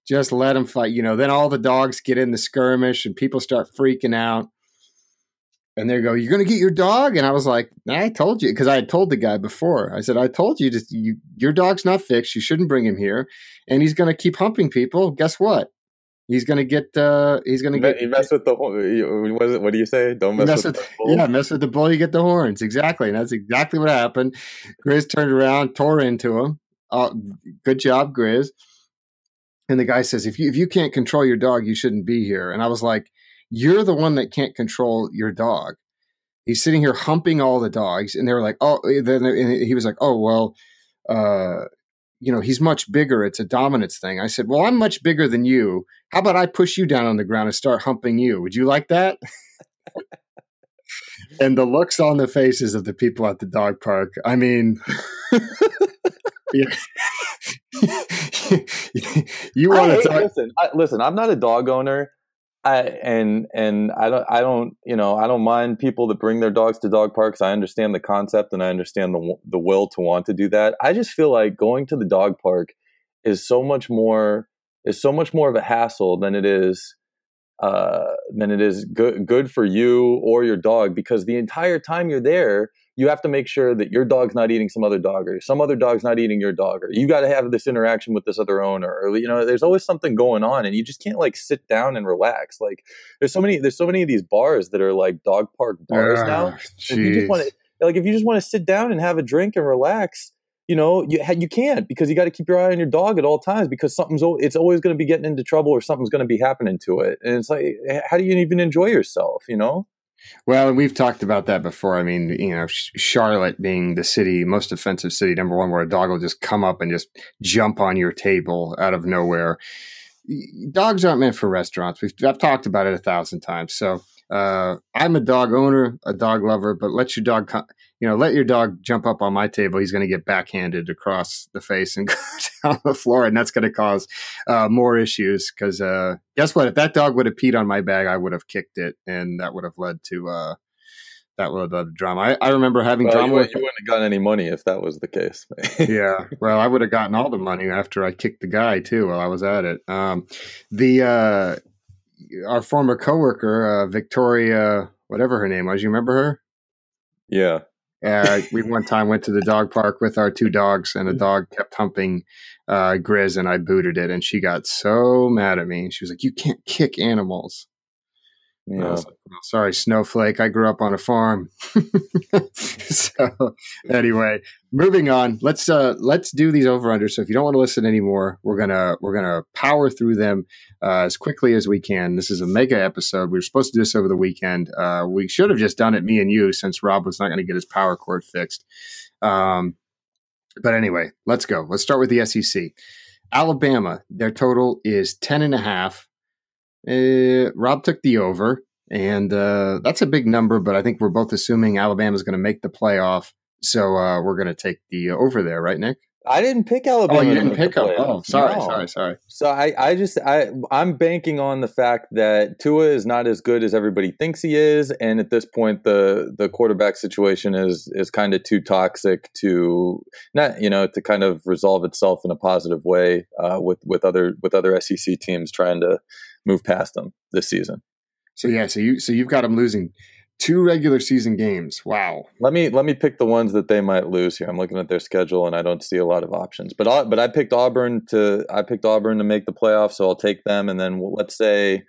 Just let him fight. You know, then all the dogs get in the skirmish and people start freaking out. And they go, "You're going to get your dog?" And I was like, "I told you," because I had told the guy before. I said, "I told you, to, you your dog's not fixed. You shouldn't bring him here, and he's going to keep humping people. Guess what? He's gonna get. Uh, he's gonna get. You mess with the. What, is it, what do you say? Don't mess, mess with. with the yeah, mess with the bull. You get the horns. Exactly, and that's exactly what happened. Grizz turned around, tore into him. Uh, good job, Grizz. And the guy says, "If you if you can't control your dog, you shouldn't be here." And I was like, "You're the one that can't control your dog." He's sitting here humping all the dogs, and they were like, "Oh." Then he was like, "Oh well." Uh, you know, he's much bigger. It's a dominance thing. I said, Well, I'm much bigger than you. How about I push you down on the ground and start humping you? Would you like that? and the looks on the faces of the people at the dog park. I mean, you want to talk? Listen, I, listen, I'm not a dog owner. I and and I don't I don't you know I don't mind people that bring their dogs to dog parks. I understand the concept and I understand the the will to want to do that. I just feel like going to the dog park is so much more is so much more of a hassle than it is uh, than it is good good for you or your dog because the entire time you're there you have to make sure that your dog's not eating some other dog or some other dog's not eating your dog or you got to have this interaction with this other owner or you know there's always something going on and you just can't like sit down and relax. Like there's so many there's so many of these bars that are like dog park bars uh, now. If you just want to like if you just want to sit down and have a drink and relax you know you you can't because you got to keep your eye on your dog at all times because something's it's always going to be getting into trouble or something's going to be happening to it. And it's like how do you even enjoy yourself you know well, we've talked about that before. I mean, you know, Charlotte being the city, most offensive city, number one, where a dog will just come up and just jump on your table out of nowhere. Dogs aren't meant for restaurants. We've, I've talked about it a thousand times. So uh, I'm a dog owner, a dog lover, but let your dog you know, let your dog jump up on my table. He's going to get backhanded across the face and go down the floor, and that's going to cause uh, more issues. Because uh, guess what? If that dog would have peed on my bag, I would have kicked it, and that would have led to uh, that would have led to drama. I, I remember having well, drama. You, with, you wouldn't have gotten any money if that was the case. yeah, well, I would have gotten all the money after I kicked the guy too while I was at it. Um, the uh, our former coworker, uh, Victoria, whatever her name was, you remember her? Yeah. Uh, we one time went to the dog park with our two dogs, and a dog kept humping uh, Grizz, and I booted it, and she got so mad at me. She was like, "You can't kick animals." Yeah. sorry, Snowflake. I grew up on a farm. so anyway, moving on. Let's uh let's do these over under. So if you don't want to listen anymore, we're gonna we're gonna power through them uh, as quickly as we can. This is a mega episode. We were supposed to do this over the weekend. Uh, we should have just done it, me and you, since Rob was not going to get his power cord fixed. Um, but anyway, let's go. Let's start with the SEC. Alabama, their total is 10 and a half. Uh, Rob took the over, and uh, that's a big number, but I think we're both assuming Alabama's going to make the playoff. So uh, we're going to take the over there, right, Nick? I didn't pick Alabama. Oh, you didn't pick up. Oh, sorry, no. sorry, sorry. So I, I just, I, I'm banking on the fact that Tua is not as good as everybody thinks he is, and at this point, the the quarterback situation is is kind of too toxic to not, you know, to kind of resolve itself in a positive way uh, with with other with other SEC teams trying to move past them this season. So yeah, so you so you've got them losing two regular season games. Wow. Let me let me pick the ones that they might lose here. I'm looking at their schedule and I don't see a lot of options. But I, but I picked Auburn to I picked Auburn to make the playoffs, so I'll take them. And then let's say.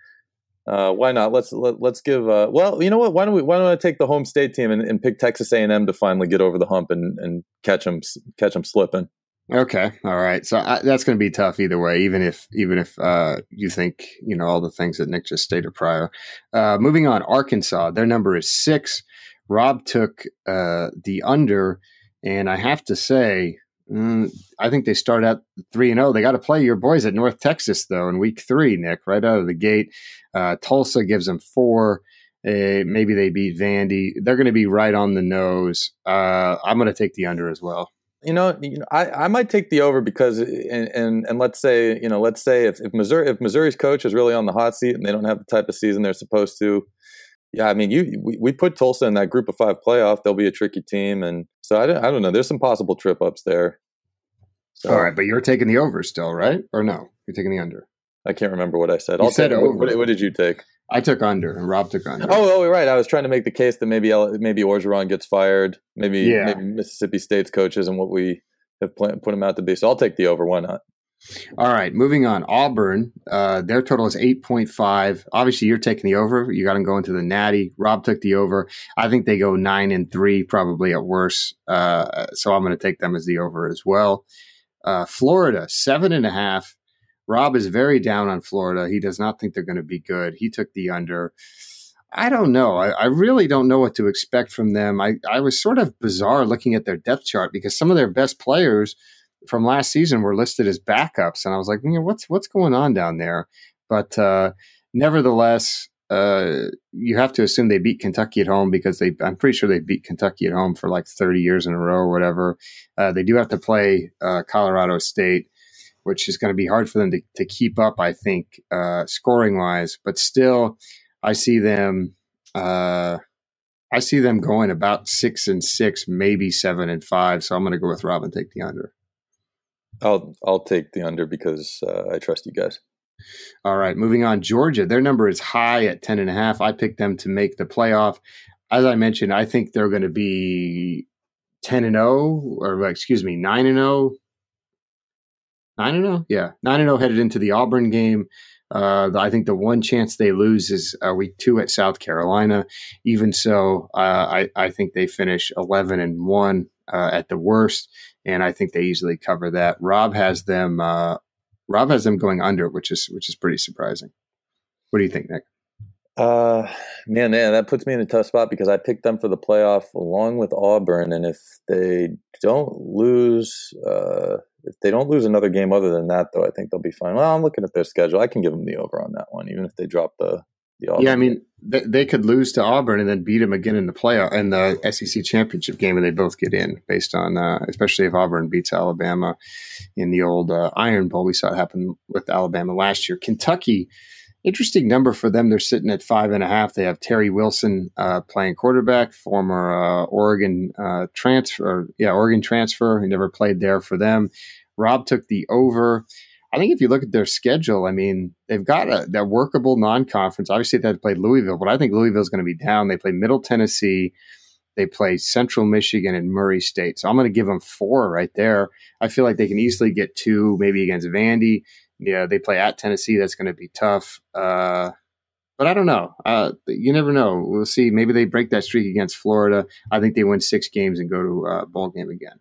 Uh, why not? Let's let, us let us give. Uh, well, you know what? Why don't we? Why don't I take the home state team and, and pick Texas A and M to finally get over the hump and, and catch them catch them slipping? Okay, all right. So I, that's going to be tough either way. Even if even if uh, you think you know all the things that Nick just stated prior. Uh, moving on, Arkansas. Their number is six. Rob took uh, the under, and I have to say, mm, I think they start out three and zero. Oh. They got to play your boys at North Texas though in week three. Nick, right out of the gate. Uh, Tulsa gives them four. Uh, maybe they beat Vandy. They're going to be right on the nose. Uh, I'm going to take the under as well you know, you know, I, I might take the over because eh, and, and and let's say you know let's say if, if Missouri if Missouri's coach is really on the hot seat and they don't have the type of season they're supposed to, yeah, I mean you we, we put Tulsa in that Group of Five playoff. They'll be a tricky team, and so I don't I don't know. There's some possible trip ups there. So, All right, but you're taking the over still, right? Or no? You're taking the under. I can't remember what I said. You I'll said take, over. What, what, did you take? I took under, and Rob took under. Oh, oh, right. I was trying to make the case that maybe maybe Orgeron gets fired. Maybe yeah. maybe Mississippi State's coaches and what we have put him out to be. So I'll take the over. Why not? All right, moving on. Auburn, uh, their total is 8.5. Obviously, you're taking the over. You got them going to the Natty. Rob took the over. I think they go 9 and 3, probably at worst. Uh, so I'm going to take them as the over as well. Uh, Florida, 7.5. Rob is very down on Florida. He does not think they're going to be good. He took the under. I don't know. I, I, really don't know what to expect from them. I, I was sort of bizarre looking at their depth chart because some of their best players from last season were listed as backups, and I was like, you know, what's what's going on down there? But uh, nevertheless, uh, you have to assume they beat Kentucky at home because they. I'm pretty sure they beat Kentucky at home for like 30 years in a row or whatever. Uh, they do have to play uh, Colorado State, which is going to be hard for them to, to keep up. I think uh, scoring wise, but still I see them. Uh, I see them going about six and six, maybe seven and five. So I'm going to go with Rob and take the under. I'll I'll take the under because uh, I trust you guys. All right, moving on. Georgia, their number is high at ten and a half. I picked them to make the playoff. As I mentioned, I think they're going to be ten and zero, oh, or excuse me, nine and zero. Oh. Nine and zero, yeah, nine and zero headed into the Auburn game. Uh, I think the one chance they lose is uh, week two at South Carolina. Even so, uh, I, I, think they finish 11 and 1 uh, at the worst, and I think they easily cover that. Rob has them. Uh, Rob has them going under, which is which is pretty surprising. What do you think, Nick? Uh, man, yeah, that puts me in a tough spot because I picked them for the playoff along with Auburn, and if they don't lose, uh, if they don't lose another game other than that, though, I think they'll be fine. Well, I'm looking at their schedule. I can give them the over on that one, even if they drop the the Auburn. Yeah, I mean, they, they could lose to Auburn and then beat them again in the playoff in the SEC championship game, and they both get in based on, uh, especially if Auburn beats Alabama in the old uh, Iron Bowl. We saw it happen with Alabama last year. Kentucky interesting number for them. They're sitting at five and a half. They have Terry Wilson uh, playing quarterback, former uh, Oregon uh, transfer. Yeah, Oregon transfer. He never played there for them. Rob took the over. I think if you look at their schedule, I mean, they've got a that workable non-conference. Obviously, they played Louisville, but I think Louisville's going to be down. They play Middle Tennessee. They play Central Michigan and Murray State. So I'm going to give them four right there. I feel like they can easily get two, maybe against Vandy yeah, they play at Tennessee. That's going to be tough. Uh, but I don't know. Uh, you never know. We'll see. Maybe they break that streak against Florida. I think they win six games and go to a bowl game again.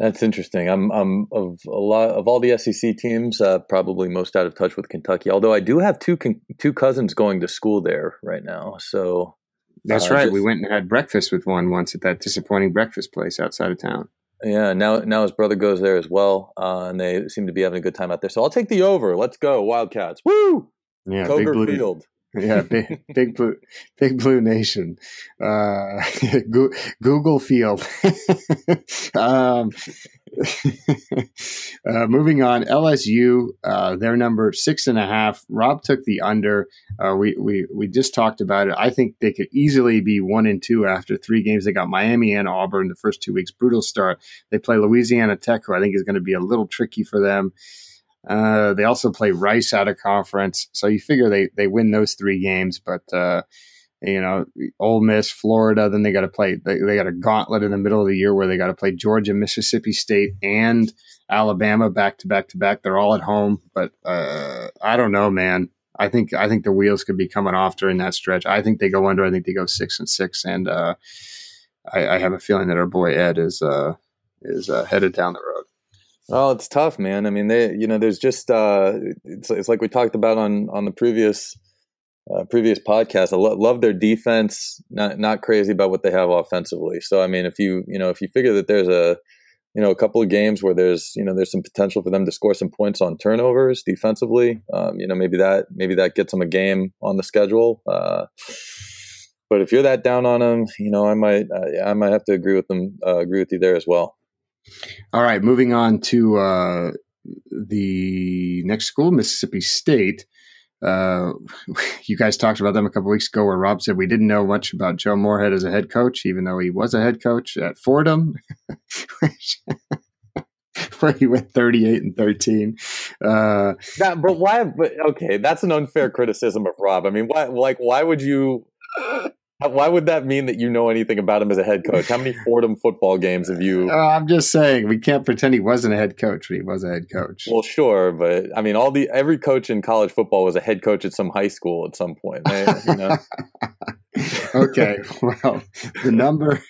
That's interesting. I'm, I'm of a lot of all the SEC teams, uh, probably most out of touch with Kentucky. Although I do have two con- two cousins going to school there right now, so that's uh, right. Just, we went and had breakfast with one once at that disappointing breakfast place outside of town. Yeah, now now his brother goes there as well, uh, and they seem to be having a good time out there. So I'll take the over. Let's go, Wildcats! Woo! Yeah, Kroger Field. Yeah, big, big blue, big blue nation. Uh, Google Field. um, uh, moving on, LSU, uh, their number six and a half. Rob took the under. Uh, we we we just talked about it. I think they could easily be one and two after three games. They got Miami and Auburn the first two weeks. Brutal start. They play Louisiana Tech, who I think is going to be a little tricky for them. Uh, they also play Rice out of conference, so you figure they they win those three games. But uh, you know, Ole Miss, Florida, then they got to play. They, they got a gauntlet in the middle of the year where they got to play Georgia, Mississippi State, and Alabama back to back to back. They're all at home, but uh, I don't know, man. I think I think the wheels could be coming off during that stretch. I think they go under. I think they go six and six, and uh, I, I, have a feeling that our boy Ed is uh, is uh, headed down the road. Oh, it's tough, man. I mean, they, you know, there's just, uh, it's, it's like we talked about on, on the previous, uh, previous podcast. I lo- love their defense, not, not crazy about what they have offensively. So, I mean, if you, you know, if you figure that there's a, you know, a couple of games where there's, you know, there's some potential for them to score some points on turnovers defensively, um, you know, maybe that, maybe that gets them a game on the schedule. Uh, but if you're that down on them, you know, I might, uh, I might have to agree with them, uh, agree with you there as well. All right, moving on to uh, the next school, Mississippi State. Uh, you guys talked about them a couple weeks ago, where Rob said we didn't know much about Joe Moorhead as a head coach, even though he was a head coach at Fordham, where he went thirty-eight and thirteen. Uh, that, but why? But okay, that's an unfair criticism of Rob. I mean, why? Like, why would you? Why would that mean that you know anything about him as a head coach? How many Fordham football games have you? Uh, I'm just saying we can't pretend he wasn't a head coach, but he was a head coach. Well, sure, but I mean, all the every coach in college football was a head coach at some high school at some point. you know? okay, well, the number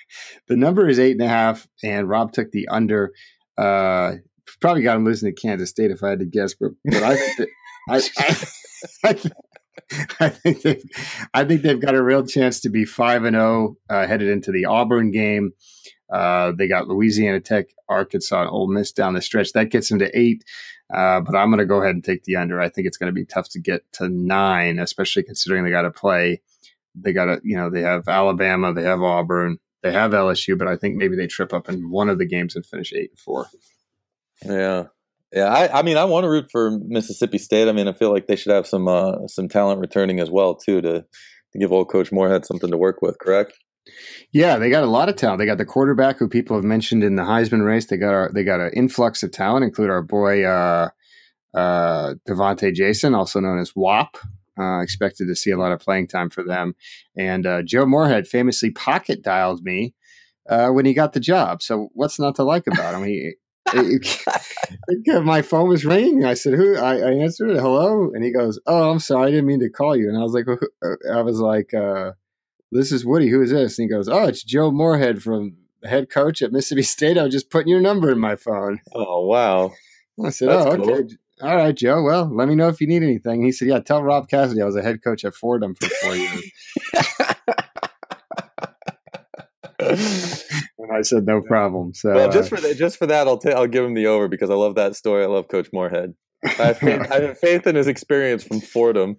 the number is eight and a half, and Rob took the under. Uh, probably got him losing to Kansas State if I had to guess, but, but I, I, I, I, I think they've, I think they've got a real chance to be five and zero oh, uh, headed into the Auburn game. Uh, they got Louisiana Tech, Arkansas, and Ole Miss down the stretch. That gets them to eight. Uh, but I'm going to go ahead and take the under. I think it's going to be tough to get to nine, especially considering they got to play. They got to, you know, they have Alabama, they have Auburn, they have LSU, but I think maybe they trip up in one of the games and finish eight and four. Yeah, yeah, I, I, mean, I want to root for Mississippi State. I mean, I feel like they should have some uh, some talent returning as well too to to give old Coach Moorhead something to work with. Correct? Yeah, they got a lot of talent. They got the quarterback who people have mentioned in the Heisman race. They got our they got an influx of talent, include our boy uh, uh, Devonte Jason, also known as WAP. Uh, expected to see a lot of playing time for them. And uh, Joe Moorhead famously pocket dialed me uh, when he got the job. So what's not to like about him? He my phone was ringing. I said, "Who?" I, I, answered it. Hello, and he goes, "Oh, I'm sorry, I didn't mean to call you." And I was like, "I was like, uh, this is Woody. Who is this?" And he goes, "Oh, it's Joe Moorhead from head coach at Mississippi State. I was just putting your number in my phone." Oh wow! I said, That's "Oh, cool. okay." All right, Joe. Well, let me know if you need anything. He said, "Yeah, tell Rob Cassidy I was a head coach at Fordham for four years." and I said no problem. So well, just uh, for that, just for that, I'll i I'll give him the over because I love that story. I love Coach Moorhead. I have faith, I have faith in his experience from Fordham.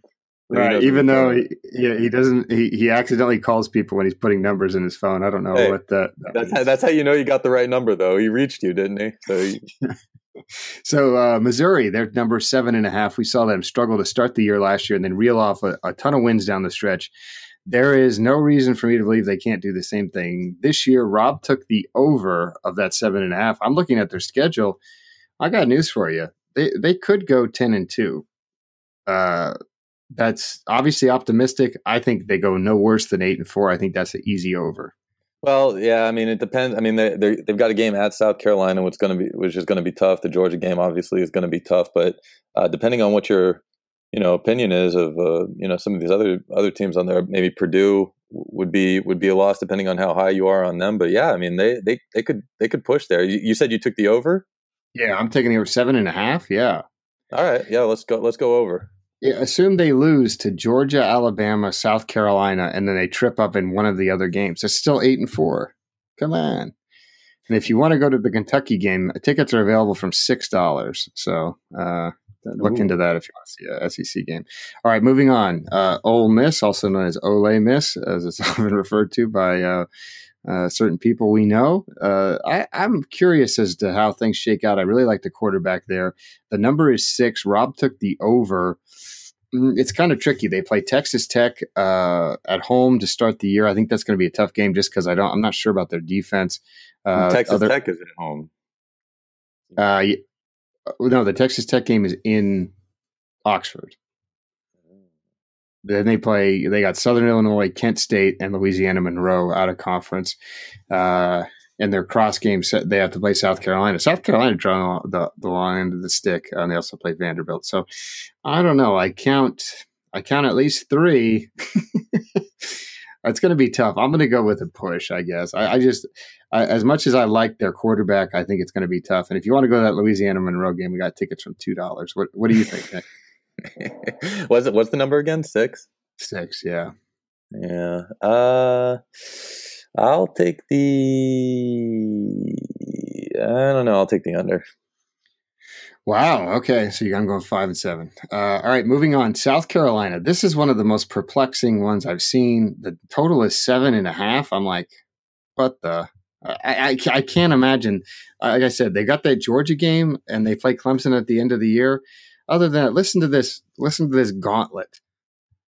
Right, even though he, he, he doesn't he, he accidentally calls people when he's putting numbers in his phone. I don't know hey, what that, that that's how, that's how you know you got the right number though. He reached you, didn't he? So he, so uh, Missouri, they're number seven and a half. We saw them struggle to start the year last year and then reel off a, a ton of wins down the stretch there is no reason for me to believe they can't do the same thing this year. Rob took the over of that seven and a half. I'm looking at their schedule. I got news for you. They they could go ten and two. Uh, that's obviously optimistic. I think they go no worse than eight and four. I think that's an easy over. Well, yeah, I mean, it depends. I mean, they they've got a game at South Carolina, which going to be which is going to be tough. The Georgia game obviously is going to be tough, but uh, depending on what your you know opinion is of uh, you know some of these other other teams on there. Maybe Purdue would be would be a loss depending on how high you are on them. But yeah, I mean they they they could they could push there. You, you said you took the over. Yeah, I'm taking the over seven and a half. Yeah. All right. Yeah, let's go. Let's go over. Yeah, assume they lose to Georgia, Alabama, South Carolina, and then they trip up in one of the other games. It's still eight and four. Come on. And if you want to go to the Kentucky game, tickets are available from six dollars. So uh, look Ooh. into that if you want to see a SEC game. All right, moving on. Uh, Ole Miss, also known as Ole Miss, as it's often referred to by uh, uh, certain people we know. Uh, I, am curious as to how things shake out. I really like the quarterback there. The number is six. Rob took the over. Mm, it's kind of tricky. They play Texas Tech uh, at home to start the year. I think that's going to be a tough game just because I don't. I'm not sure about their defense. Uh, Texas other, Tech is at home. Uh, no, the Texas Tech game is in Oxford. Then they play. They got Southern Illinois, Kent State, and Louisiana Monroe out of conference. Uh, and their cross games, they have to play South Carolina. South Carolina drawn the the long end of the stick, and they also play Vanderbilt. So I don't know. I count. I count at least three. it's going to be tough. I'm going to go with a push, I guess. I, I just, I, as much as I like their quarterback, I think it's going to be tough. And if you want to go to that Louisiana Monroe game, we got tickets from two dollars. What What do you think, was it what's the number again? Six. Six. Yeah. Yeah. Uh, I'll take the. I don't know. I'll take the under. Wow. Okay. So I'm going to go five and seven. Uh, all right. Moving on. South Carolina. This is one of the most perplexing ones I've seen. The total is seven and a half. I'm like, what the? I, I, can't imagine. Like I said, they got that Georgia game and they play Clemson at the end of the year. Other than that, listen to this. Listen to this gauntlet.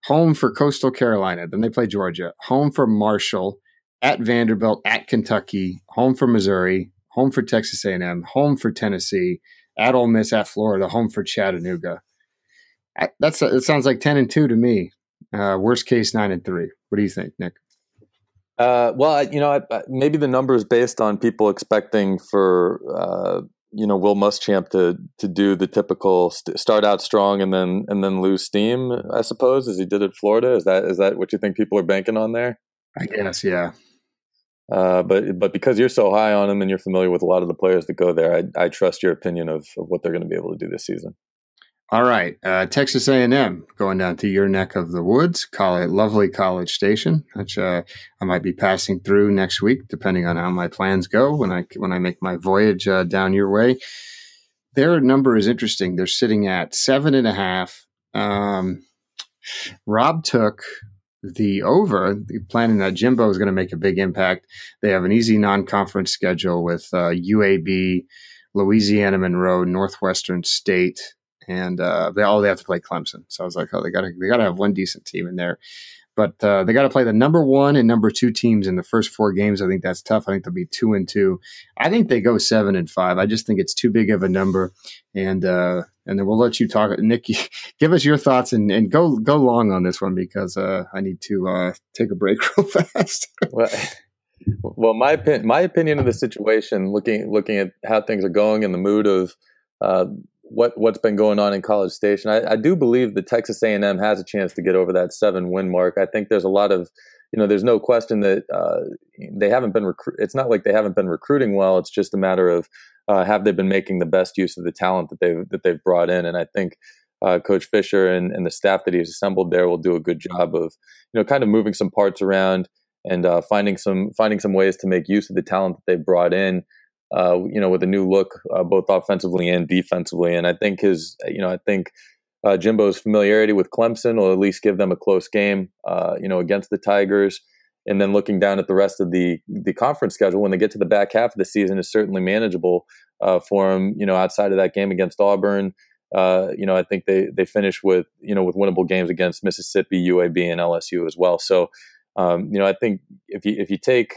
Home for Coastal Carolina. Then they play Georgia. Home for Marshall. At Vanderbilt. At Kentucky. Home for Missouri. Home for Texas A&M. Home for Tennessee. At Ole Miss. At Florida. Home for Chattanooga. I, that's it. Sounds like ten and two to me. Uh, worst case nine and three. What do you think, Nick? Uh, well, you know, maybe the number is based on people expecting for uh, you know Will Muschamp to to do the typical st- start out strong and then and then lose steam. I suppose as he did at Florida. Is that is that what you think people are banking on there? I guess, yeah. Uh, but but because you're so high on him and you're familiar with a lot of the players that go there, I, I trust your opinion of, of what they're going to be able to do this season. All right, uh, Texas A&M going down to your neck of the woods, college, lovely College Station, which uh, I might be passing through next week, depending on how my plans go when I when I make my voyage uh, down your way. Their number is interesting. They're sitting at seven and a half. Um, Rob took the over, planning that Jimbo is going to make a big impact. They have an easy non-conference schedule with UAB, uh, Louisiana Monroe, Northwestern State and uh, they all they have to play Clemson. So I was like, oh, they got to they got to have one decent team in there, but uh, they got to play the number one and number two teams in the first four games. I think that's tough. I think they'll be two and two. I think they go seven and five. I just think it's too big of a number, and uh, and then we'll let you talk, Nick. Give us your thoughts and, and go go long on this one because uh, I need to uh, take a break real fast. well, well, my my opinion of the situation, looking looking at how things are going and the mood of uh, what what's been going on in College Station. I, I do believe that Texas A&M has a chance to get over that seven win mark. I think there's a lot of you know, there's no question that uh, they haven't been. Recru- it's not like they haven't been recruiting well. It's just a matter of uh, have they been making the best use of the talent that they've that they've brought in. And I think uh, Coach Fisher and, and, the staff that he's assembled there will do a good job of you know kind of moving some parts around and uh, finding some finding some ways to make use of the talent that they've brought in uh, you know, with a new look, uh, both offensively and defensively. And I think his, you know, I think uh, Jimbo's familiarity with Clemson will at least give them a close game, uh, you know, against the Tigers. And then looking down at the rest of the the conference schedule, when they get to the back half of the season, is certainly manageable uh, for them. You know, outside of that game against Auburn, uh, you know, I think they they finish with you know with winnable games against Mississippi, UAB, and LSU as well. So, um, you know, I think if you if you take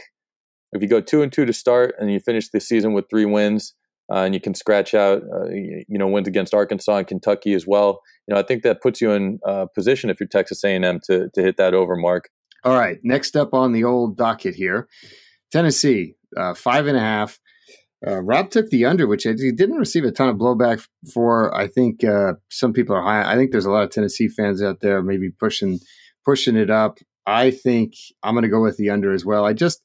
if you go two and two to start and you finish the season with three wins, uh, and you can scratch out, uh, you know, wins against Arkansas and Kentucky as well. You know, I think that puts you in uh, position if you're Texas A&M to to hit that over mark. All right, next up on the old docket here, Tennessee, uh, five and a half. Uh, Rob took the under, which he didn't receive a ton of blowback for. I think uh, some people are high. I think there's a lot of Tennessee fans out there maybe pushing pushing it up. I think I'm going to go with the under as well. I just,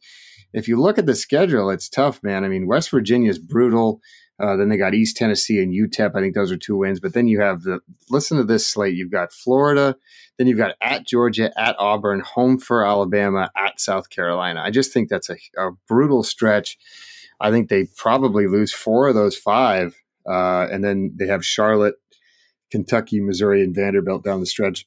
if you look at the schedule, it's tough, man. I mean, West Virginia is brutal. Uh, then they got East Tennessee and UTEP. I think those are two wins. But then you have the listen to this slate. You've got Florida, then you've got at Georgia, at Auburn, home for Alabama, at South Carolina. I just think that's a, a brutal stretch. I think they probably lose four of those five, uh, and then they have Charlotte, Kentucky, Missouri, and Vanderbilt down the stretch.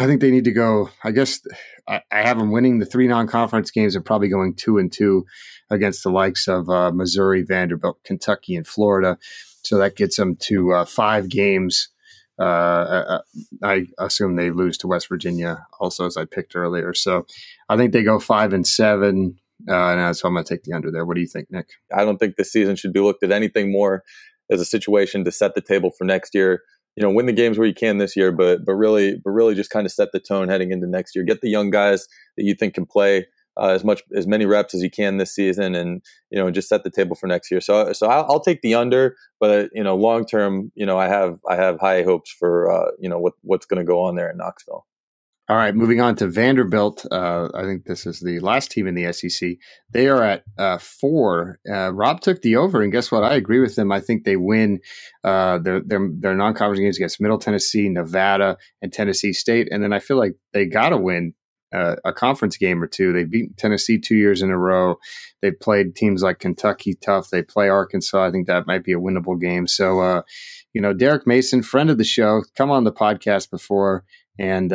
I think they need to go. I guess I, have them winning the three non-conference games and probably going two and two against the likes of uh, Missouri, Vanderbilt, Kentucky, and Florida. So that gets them to uh, five games. Uh, uh, uh I assume they lose to West Virginia also, as I picked earlier. So I think they go five and seven. Uh, and so I'm going to take the under there. What do you think, Nick? I don't think this season should be looked at anything more as a situation to set the table for next year. You know, win the games where you can this year, but but really, but really, just kind of set the tone heading into next year. Get the young guys that you think can play uh, as much as many reps as you can this season, and you know just set the table for next year. So so I'll, I'll take the under, but you know long term, you know I have I have high hopes for uh, you know what what's going to go on there in Knoxville. All right, moving on to Vanderbilt. Uh, I think this is the last team in the SEC. They are at uh, four. Uh, Rob took the over, and guess what? I agree with them. I think they win uh, their their, their non conference games against Middle Tennessee, Nevada, and Tennessee State, and then I feel like they got to win uh, a conference game or two. They beat Tennessee two years in a row. They played teams like Kentucky tough. They play Arkansas. I think that might be a winnable game. So, uh, you know, Derek Mason, friend of the show, come on the podcast before, and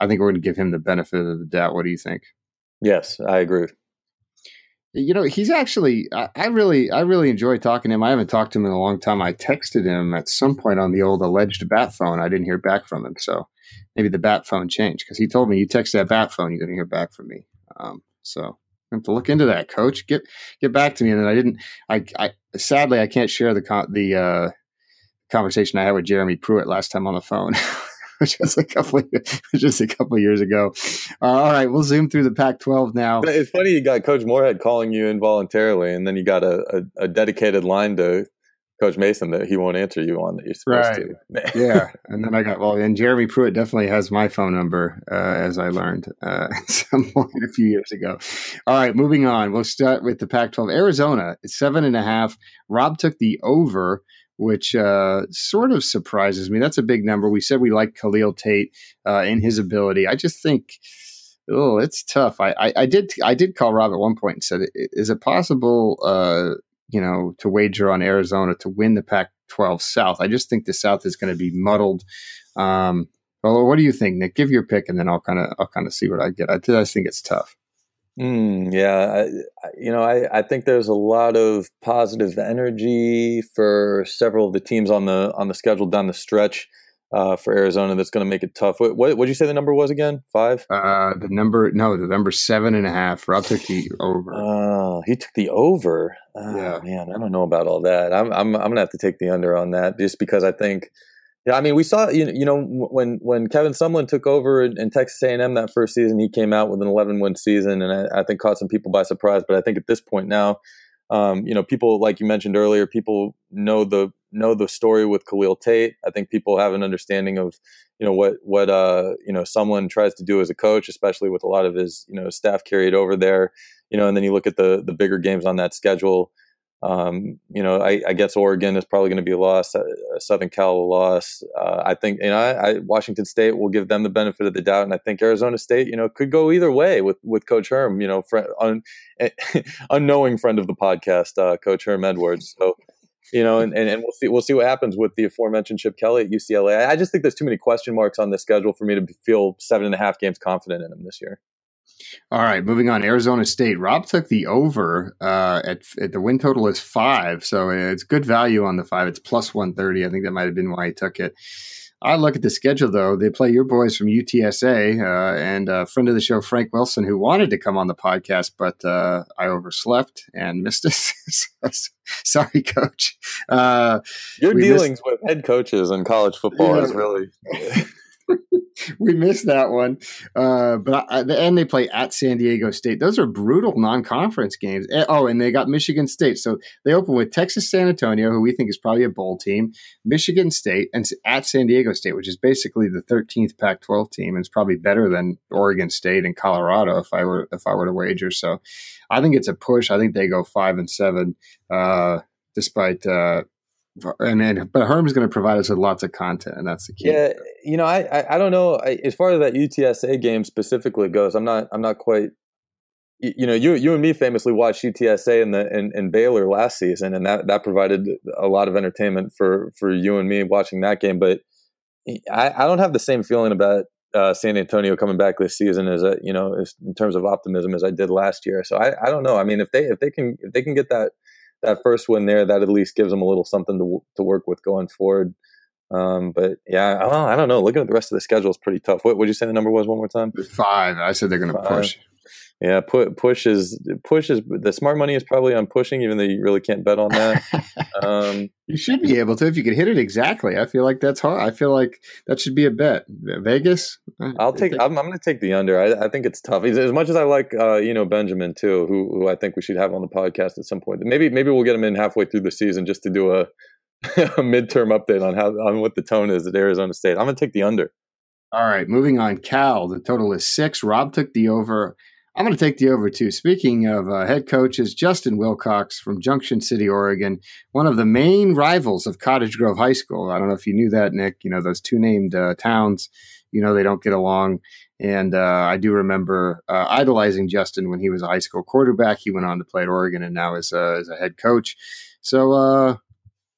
I think we're going to give him the benefit of the doubt. What do you think? Yes, I agree. You know, he's actually. I, I really, I really enjoy talking to him. I haven't talked to him in a long time. I texted him at some point on the old alleged bat phone. I didn't hear back from him, so maybe the bat phone changed because he told me you text that bat phone, you're going to hear back from me. Um, so I have to look into that, Coach. Get get back to me. And then I didn't. I, I sadly I can't share the the uh, conversation I had with Jeremy Pruitt last time on the phone. which was a couple, just a couple years ago. Uh, all right, we'll zoom through the Pac-12 now. It's funny you got Coach Moorhead calling you involuntarily, and then you got a, a, a dedicated line to Coach Mason that he won't answer you on that you're supposed right. to. yeah, and then I got well, and Jeremy Pruitt definitely has my phone number, uh, as I learned uh, at some point a few years ago. All right, moving on. We'll start with the Pac-12. Arizona, it's seven and a half. Rob took the over, which uh, sort of surprises me. That's a big number. We said we like Khalil Tate uh, in his ability. I just think. Oh, it's tough. I, I, I, did I did call Rob at one point and said, "Is it possible uh, you know, to wager on Arizona to win the Pac-12 South. I just think the South is going to be muddled. Um, well, what do you think, Nick? Give your pick, and then I'll kind of I'll kind of see what I get. I just think it's tough. Mm, yeah, I, you know, I, I think there's a lot of positive energy for several of the teams on the on the schedule down the stretch uh, for Arizona that's going to make it tough. What what did you say the number was again? Five? Uh, the number no, the number seven and a half. Rob took the over. Oh, he took the over. Oh, yeah, man, I don't know about all that. I'm I'm I'm gonna have to take the under on that just because I think. Yeah, I mean, we saw you know, you know when when Kevin Sumlin took over in, Texas A&M that first season, he came out with an 11 win season, and I, I think caught some people by surprise. But I think at this point now, um, you know, people like you mentioned earlier, people know the know the story with Khalil Tate. I think people have an understanding of, you know, what what uh, you know someone tries to do as a coach, especially with a lot of his you know staff carried over there. You know, and then you look at the the bigger games on that schedule. Um, you know, I, I, guess Oregon is probably going to be a loss. Uh, Southern Cal a loss. Uh, I think you know I, I, Washington State will give them the benefit of the doubt, and I think Arizona State, you know, could go either way with with Coach Herm. You know, friend, un, unknowing friend of the podcast, uh, Coach Herm Edwards. So you know, and, and, and, we'll see we'll see what happens with the aforementioned Chip Kelly at UCLA. I just think there's too many question marks on the schedule for me to feel seven and a half games confident in him this year. All right, moving on. Arizona State. Rob took the over uh, at, at, the win total is five, so it's good value on the five. It's plus one thirty. I think that might have been why he took it. I look at the schedule though. They play your boys from UTSA uh, and a friend of the show, Frank Wilson, who wanted to come on the podcast, but uh, I overslept and missed it. Sorry, coach. Uh, your dealings missed- with head coaches in college football yeah. is really. we missed that one. Uh, but I, and they play at San Diego State. Those are brutal non-conference games. Oh, and they got Michigan State. So they open with Texas San Antonio, who we think is probably a bowl team, Michigan State, and at San Diego State, which is basically the 13th Pac-12 team, and it's probably better than Oregon State and Colorado if I were if I were to wager. So I think it's a push. I think they go five and seven, uh, despite. Uh, and then, but Herm's going to provide us with lots of content, and that's the key. Yeah, you know, I I, I don't know I, as far as that UTSA game specifically goes. I'm not I'm not quite. You know, you you and me famously watched UTSA in the in, in Baylor last season, and that that provided a lot of entertainment for for you and me watching that game. But I, I don't have the same feeling about uh, San Antonio coming back this season as a you know as, in terms of optimism as I did last year. So I, I don't know. I mean, if they if they can if they can get that that first win there, that at least gives them a little something to to work with going forward. Um, but yeah, I don't, I don't know. Looking at the rest of the schedule is pretty tough. What would you say the number was one more time? Five. I said they're going to push. Yeah, put push is push is the smart money is probably on pushing, even though you really can't bet on that. um, you should be able to if you could hit it exactly. I feel like that's hard. I feel like that should be a bet. Vegas. I'll take. I'm, I'm going to take the under. I, I, think it's tough. As much as I like, uh, you know, Benjamin too, who who I think we should have on the podcast at some point. Maybe maybe we'll get him in halfway through the season just to do a, a midterm update on how on what the tone is at Arizona State. I'm going to take the under. All right, moving on. Cal. The total is six. Rob took the over. I'm going to take the over too. Speaking of uh, head coaches, Justin Wilcox from Junction City, Oregon, one of the main rivals of Cottage Grove High School. I don't know if you knew that, Nick. You know, those two named uh, towns, you know, they don't get along. And uh, I do remember uh, idolizing Justin when he was a high school quarterback. He went on to play at Oregon and now is, as a head coach. So uh,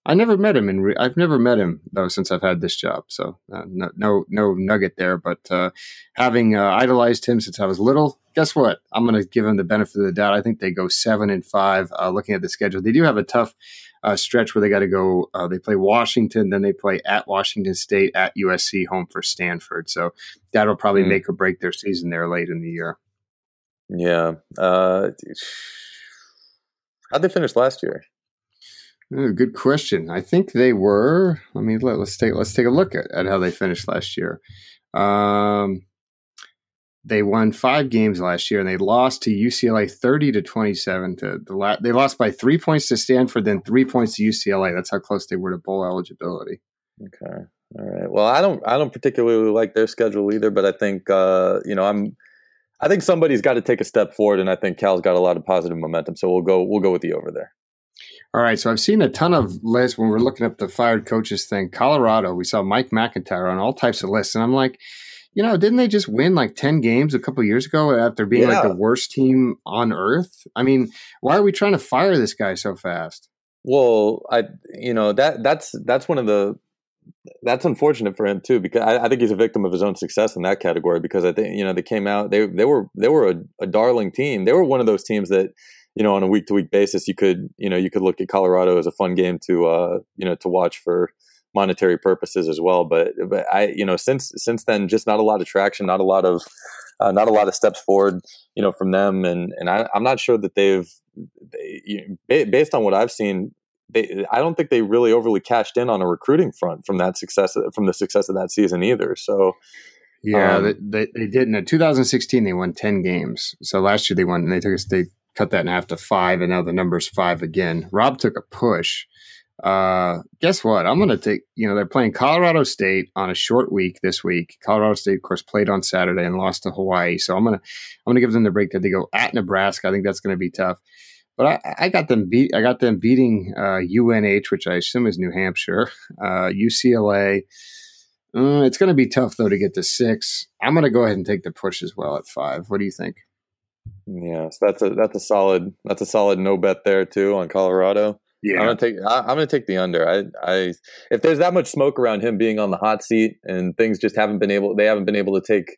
I never met him, and re- I've never met him though since I've had this job. So uh, no, no, no nugget there. But uh, having uh, idolized him since I was little, guess what? I'm going to give them the benefit of the doubt. I think they go seven and five. Uh, looking at the schedule, they do have a tough uh, stretch where they got to go. Uh, they play Washington, then they play at Washington State, at USC, home for Stanford. So that'll probably mm. make or break their season there late in the year. Yeah. how'd they finish last year? Oh, good question. I think they were. Let me let, us take let's take a look at, at how they finished last year. Um, they won five games last year, and they lost to UCLA thirty to twenty seven. To the la- they lost by three points to Stanford, then three points to UCLA. That's how close they were to bowl eligibility. Okay, all right. Well, I don't I don't particularly like their schedule either, but I think uh, you know I'm. I think somebody's got to take a step forward, and I think Cal's got a lot of positive momentum. So we'll go we'll go with the over there. All right, so I've seen a ton of lists when we're looking up the fired coaches thing. Colorado, we saw Mike McIntyre on all types of lists, and I'm like, you know, didn't they just win like 10 games a couple years ago after being yeah. like the worst team on earth? I mean, why are we trying to fire this guy so fast? Well, I you know, that that's that's one of the that's unfortunate for him too because I, I, think he's a victim of his own success in that category because I think you know they came out they they were they were a, a darling team they were one of those teams that you know, on a week to week basis, you could, you know, you could look at Colorado as a fun game to, uh, you know, to watch for monetary purposes as well. But, but I, you know, since since then, just not a lot of traction, not a lot of, uh, not a lot of steps forward, you know, from them. And and I, am not sure that they've, they, you know, based on what I've seen, they, I don't think they really overly cashed in on a recruiting front from that success from the success of that season either. So. Yeah, um, they, they, they did in 2016. They won 10 games. So last year they won. and They took us. They cut that in half to five, and now the number's five again. Rob took a push. Uh, guess what? I'm going to take, you know, they're playing Colorado State on a short week this week. Colorado State, of course, played on Saturday and lost to Hawaii. So I'm going to, I'm going to give them the break that they go at Nebraska. I think that's going to be tough. But I, I, got them beat. I got them beating uh, UNH, which I assume is New Hampshire, uh, UCLA. Uh, it's going to be tough though to get to six. I'm going to go ahead and take the push as well at five. What do you think? Yeah, so that's a that's a solid that's a solid no bet there too on Colorado. Yeah, I'm gonna take I, am gonna take the under. I I if there's that much smoke around him being on the hot seat and things just haven't been able they haven't been able to take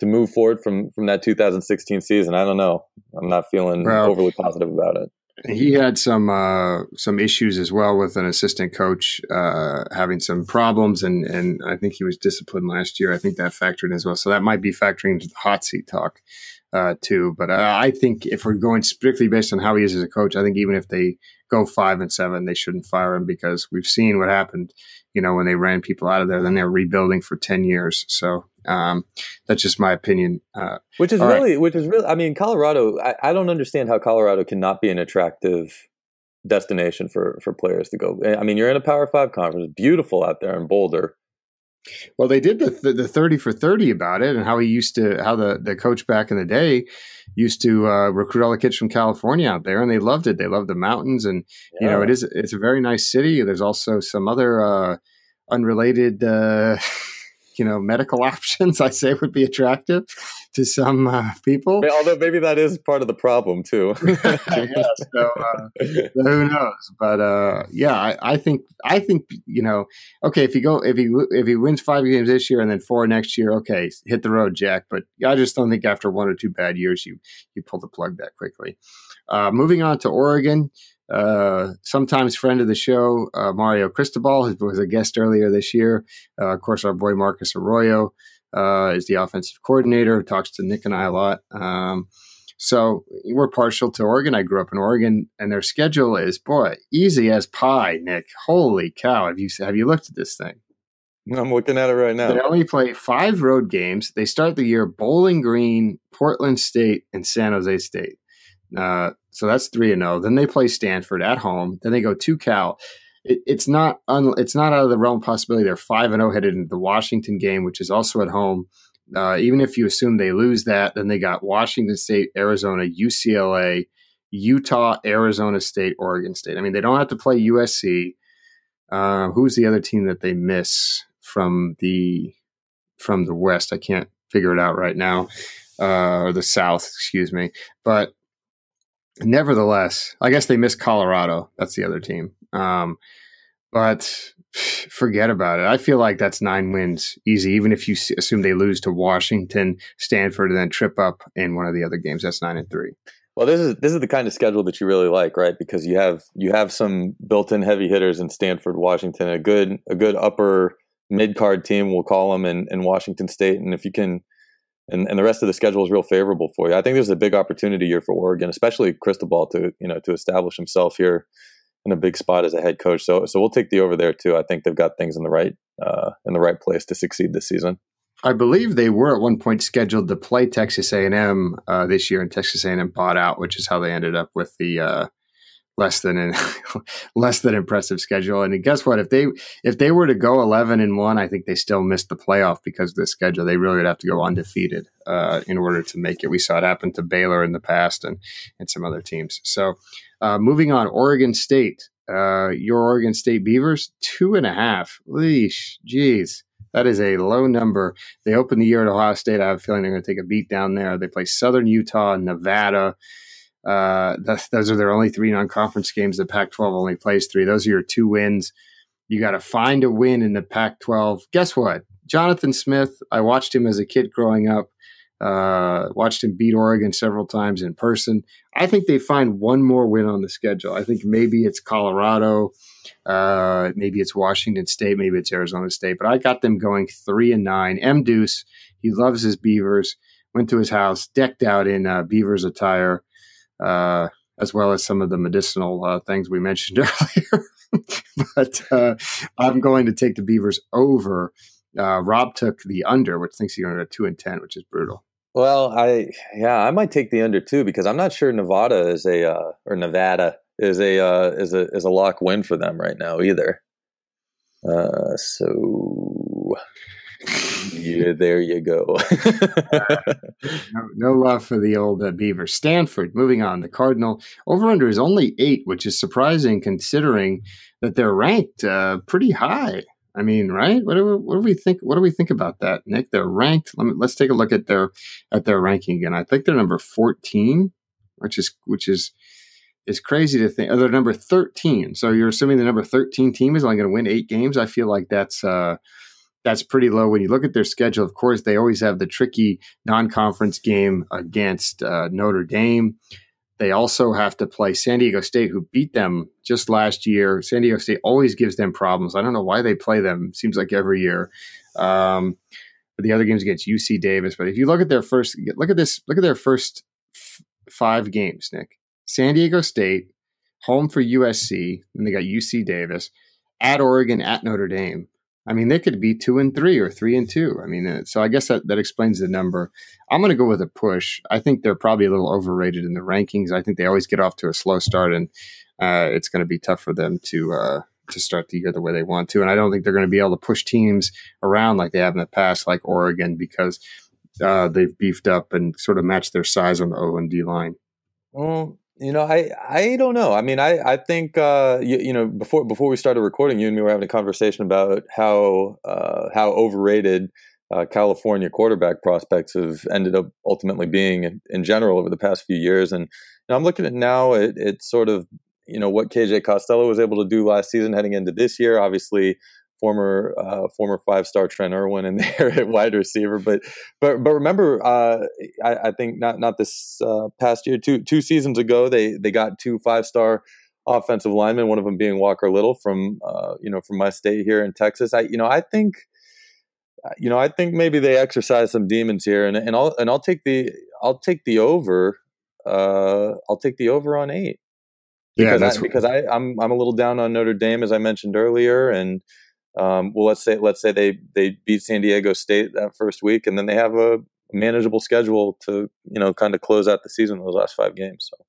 to move forward from from that 2016 season. I don't know. I'm not feeling well, overly positive about it. He had some uh, some issues as well with an assistant coach uh, having some problems, and and I think he was disciplined last year. I think that factored in as well. So that might be factoring into the hot seat talk uh, too. But uh, I think if we're going strictly based on how he is as a coach, I think even if they go five and seven, they shouldn't fire him because we've seen what happened. You know, when they ran people out of there, then they're rebuilding for ten years. So um, that's just my opinion. Uh, which is really, right. which is really. I mean, Colorado. I, I don't understand how Colorado cannot be an attractive destination for for players to go. I mean, you're in a Power Five conference, beautiful out there in Boulder. Well, they did the the thirty for thirty about it, and how he used to how the the coach back in the day used to uh, recruit all the kids from California out there, and they loved it. They loved the mountains, and yeah. you know it is it's a very nice city. There's also some other uh, unrelated. Uh, you know medical options i say would be attractive to some uh, people. Although maybe that is part of the problem too. Yeah, so, uh, who knows? But uh, yeah I, I, think i think you know okay if you go if he if he wins five games this year and then four next year okay hit the road jack. But i just don't think after one or two bad years you you pull the plug that quickly. Uh, moving on to oregon uh, sometimes friend of the show, uh, Mario Cristobal, who was a guest earlier this year. Uh, of course, our boy Marcus Arroyo uh, is the offensive coordinator, talks to Nick and I a lot. Um, so we're partial to Oregon. I grew up in Oregon, and their schedule is boy easy as pie. Nick, holy cow! Have you have you looked at this thing? I'm looking at it right now. They only play five road games. They start the year Bowling Green, Portland State, and San Jose State. Uh, so that's three and zero. Oh. Then they play Stanford at home. Then they go to Cal. It, it's not un, it's not out of the realm of possibility. They're five and zero oh headed into the Washington game, which is also at home. Uh, even if you assume they lose that, then they got Washington State, Arizona, UCLA, Utah, Arizona State, Oregon State. I mean, they don't have to play USC. Uh, who's the other team that they miss from the from the West? I can't figure it out right now, uh, or the South, excuse me. But nevertheless, I guess they missed Colorado. That's the other team. Um, but forget about it. I feel like that's nine wins easy, even if you assume they lose to Washington, Stanford, and then trip up in one of the other games. That's nine and three. Well, this is this is the kind of schedule that you really like, right? Because you have you have some built-in heavy hitters in Stanford, Washington, a good a good upper mid card team, we'll call them, in, in Washington State, and if you can and, and the rest of the schedule is real favorable for you. I think there's a big opportunity here for Oregon, especially Cristobal to you know to establish himself here in a big spot as a head coach. So so we'll take the over there too. I think they've got things in the right uh, in the right place to succeed this season. I believe they were at one point scheduled to play Texas A&M uh, this year, and Texas A&M bought out, which is how they ended up with the uh, less than an less than impressive schedule. And guess what? If they if they were to go eleven and one, I think they still missed the playoff because of the schedule. They really would have to go undefeated uh, in order to make it. We saw it happen to Baylor in the past and and some other teams. So uh, moving on, Oregon State. Uh, your Oregon State Beavers two and a half. Leash, jeez. That is a low number. They open the year at Ohio State. I have a feeling they're going to take a beat down there. They play Southern Utah, Nevada, uh, those are their only three non-conference games. The Pac-12 only plays three. Those are your two wins. You got to find a win in the Pac-12. Guess what? Jonathan Smith. I watched him as a kid growing up. Uh, watched him beat Oregon several times in person. I think they find one more win on the schedule. I think maybe it's Colorado, uh, maybe it's Washington State, maybe it's Arizona State. But I got them going three and nine. M. Deuce, he loves his Beavers. Went to his house, decked out in uh, Beavers attire uh, as well as some of the medicinal uh, things we mentioned earlier. but uh, I'm going to take the Beavers over. Uh, Rob took the under, which thinks he's going to go two and ten, which is brutal. Well, I yeah, I might take the under too because I'm not sure Nevada is a uh, or Nevada is a uh, is a is a lock win for them right now either. Uh, so yeah, there you go. no, no, love for the old uh, Beaver. Stanford, moving on. The Cardinal over under is only eight, which is surprising considering that they're ranked uh, pretty high. I mean, right? What do, we, what do we think? What do we think about that, Nick? They're ranked. Let me, let's take a look at their at their ranking again. I think they're number fourteen, which is which is is crazy to think. Oh, they're number thirteen. So you're assuming the number thirteen team is only going to win eight games. I feel like that's uh, that's pretty low. When you look at their schedule, of course, they always have the tricky non conference game against uh, Notre Dame. They also have to play San Diego State, who beat them just last year. San Diego State always gives them problems. I don't know why they play them. Seems like every year. Um, but the other games against UC Davis. But if you look at their first, look at this, look at their first f- five games, Nick. San Diego State, home for USC, and they got UC Davis, at Oregon, at Notre Dame. I mean, they could be two and three or three and two. I mean, uh, so I guess that, that explains the number. I'm going to go with a push. I think they're probably a little overrated in the rankings. I think they always get off to a slow start, and uh, it's going to be tough for them to uh, to start the year the way they want to. And I don't think they're going to be able to push teams around like they have in the past, like Oregon, because uh, they've beefed up and sort of matched their size on the O and D line. Well, you know, I I don't know. I mean, I I think uh, you, you, know before before we started recording, you and me were having a conversation about how uh, how overrated uh, California quarterback prospects have ended up ultimately being in, in general over the past few years, and, and I'm looking at now it, it's sort of you know what KJ Costello was able to do last season heading into this year. Obviously, former uh, former five star Trent Irwin in there at wide receiver. But but but remember, uh, I, I, think not not this uh, past year, two two seasons ago, they they got two five star offensive linemen. One of them being Walker Little from uh, you know from my state here in Texas. I you know I think. Uh, you know, I think maybe they exercise some demons here, and, and I'll and I'll take the I'll take the over. Uh, I'll take the over on eight because yeah, I, because I I'm I'm a little down on Notre Dame as I mentioned earlier, and um, well, let's say let's say they they beat San Diego State that first week, and then they have a manageable schedule to you know kind of close out the season those last five games. So.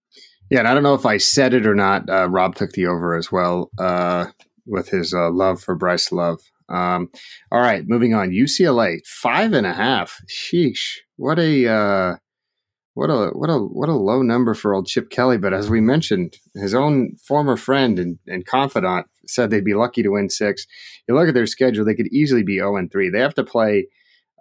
Yeah, and I don't know if I said it or not. Uh, Rob took the over as well uh, with his uh, love for Bryce Love. Um, all right, moving on. UCLA five and a half. Sheesh, what a uh, what a what a what a low number for old Chip Kelly. But as we mentioned, his own former friend and, and confidant said they'd be lucky to win six. You look at their schedule; they could easily be zero and three. They have to play.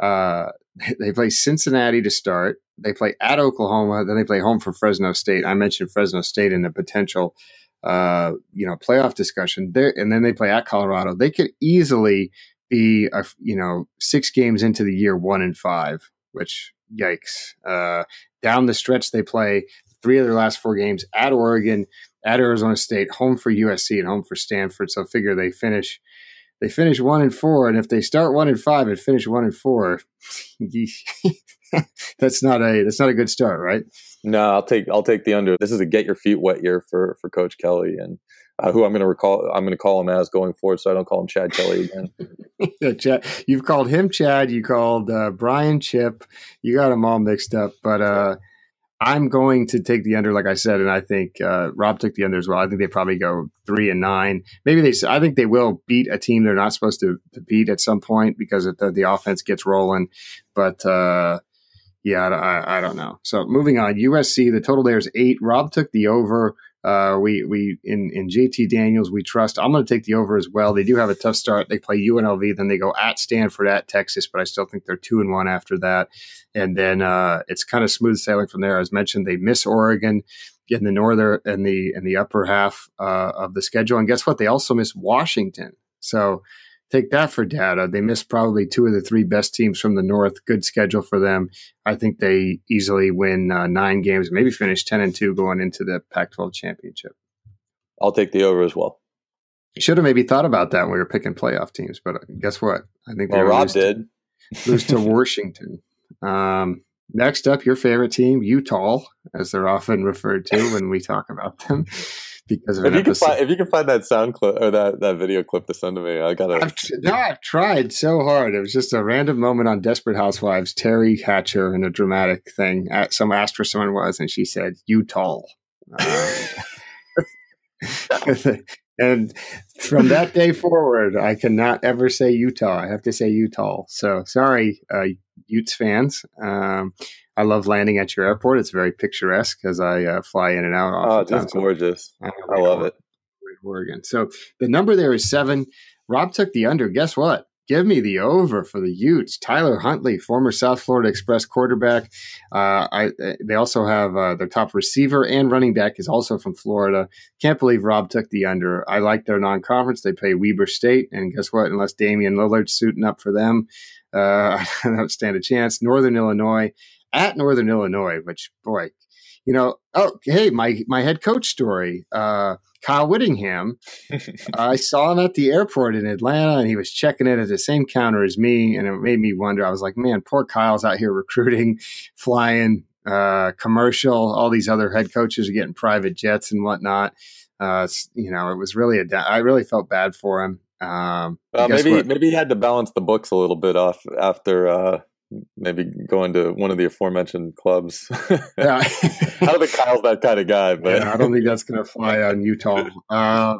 Uh, they play Cincinnati to start. They play at Oklahoma. Then they play home for Fresno State. I mentioned Fresno State in the potential, uh, you know, playoff discussion there, and then they play at Colorado. They could easily be, a, you know, six games into the year, one and five. Which yikes! Uh, down the stretch, they play three of their last four games at Oregon, at Arizona State, home for USC, and home for Stanford. So I figure they finish they finish one and four, and if they start one and five and finish one and four, that's not a that's not a good start, right? No, I'll take I'll take the under. This is a get your feet wet year for for Coach Kelly, and uh, who I'm going to recall I'm going to call him as going forward, so I don't call him Chad Kelly again. yeah, Chad, you've called him Chad. You called uh, Brian Chip. You got them all mixed up, but uh, I'm going to take the under, like I said, and I think uh, Rob took the under as well. I think they probably go three and nine. Maybe they. I think they will beat a team they're not supposed to, to beat at some point because the, the offense gets rolling. But uh, yeah, I, I, don't know. So moving on, USC. The total there is eight. Rob took the over. Uh, we we in in JT Daniels we trust. I'm going to take the over as well. They do have a tough start. They play UNLV, then they go at Stanford, at Texas, but I still think they're two and one after that. And then uh, it's kind of smooth sailing from there. As mentioned, they miss Oregon in the northern and the in the upper half uh, of the schedule, and guess what? They also miss Washington. So take that for data. They missed probably two of the three best teams from the North. Good schedule for them. I think they easily win uh, nine games, maybe finish ten and two going into the Pac-12 championship. I'll take the over as well. You should have maybe thought about that when we were picking playoff teams, but guess what? I think well, Rob did to, lose to Washington. Um, next up, your favorite team, Utah, as they're often referred to when we talk about them because if you can find if you can find that sound clip or that, that video clip to send to me, I gotta. I've, no, I've tried so hard. It was just a random moment on Desperate Housewives. Teri Hatcher in a dramatic thing. At, some asked where someone was, and she said Utah. Um, and from that day forward, I cannot ever say Utah. I have to say Utah. So sorry, uh, Utes fans. Um, I love landing at your airport. It's very picturesque as I uh, fly in and out. Oh, just gorgeous! I, I love it. Oregon. So the number there is seven. Rob took the under. Guess what? Give me the over for the Utes. Tyler Huntley, former South Florida Express quarterback. Uh, I, they also have uh, their top receiver and running back is also from Florida. Can't believe Rob took the under. I like their non-conference. They play Weber State, and guess what? Unless Damian Lillard's suiting up for them, uh, I don't stand a chance. Northern Illinois at Northern Illinois, which boy, you know, oh, hey, my my head coach story, uh, Kyle Whittingham. I saw him at the airport in Atlanta, and he was checking in at the same counter as me, and it made me wonder. I was like, man, poor Kyle's out here recruiting, flying, uh, commercial. All these other head coaches are getting private jets and whatnot. Uh, you know, it was really a. I really felt bad for him. Um, well, maybe what? maybe he had to balance the books a little bit off after uh, maybe going to one of the aforementioned clubs. yeah. I don't think Kyle's that kind of guy, but yeah, I don't think that's going to fly on Utah. Uh,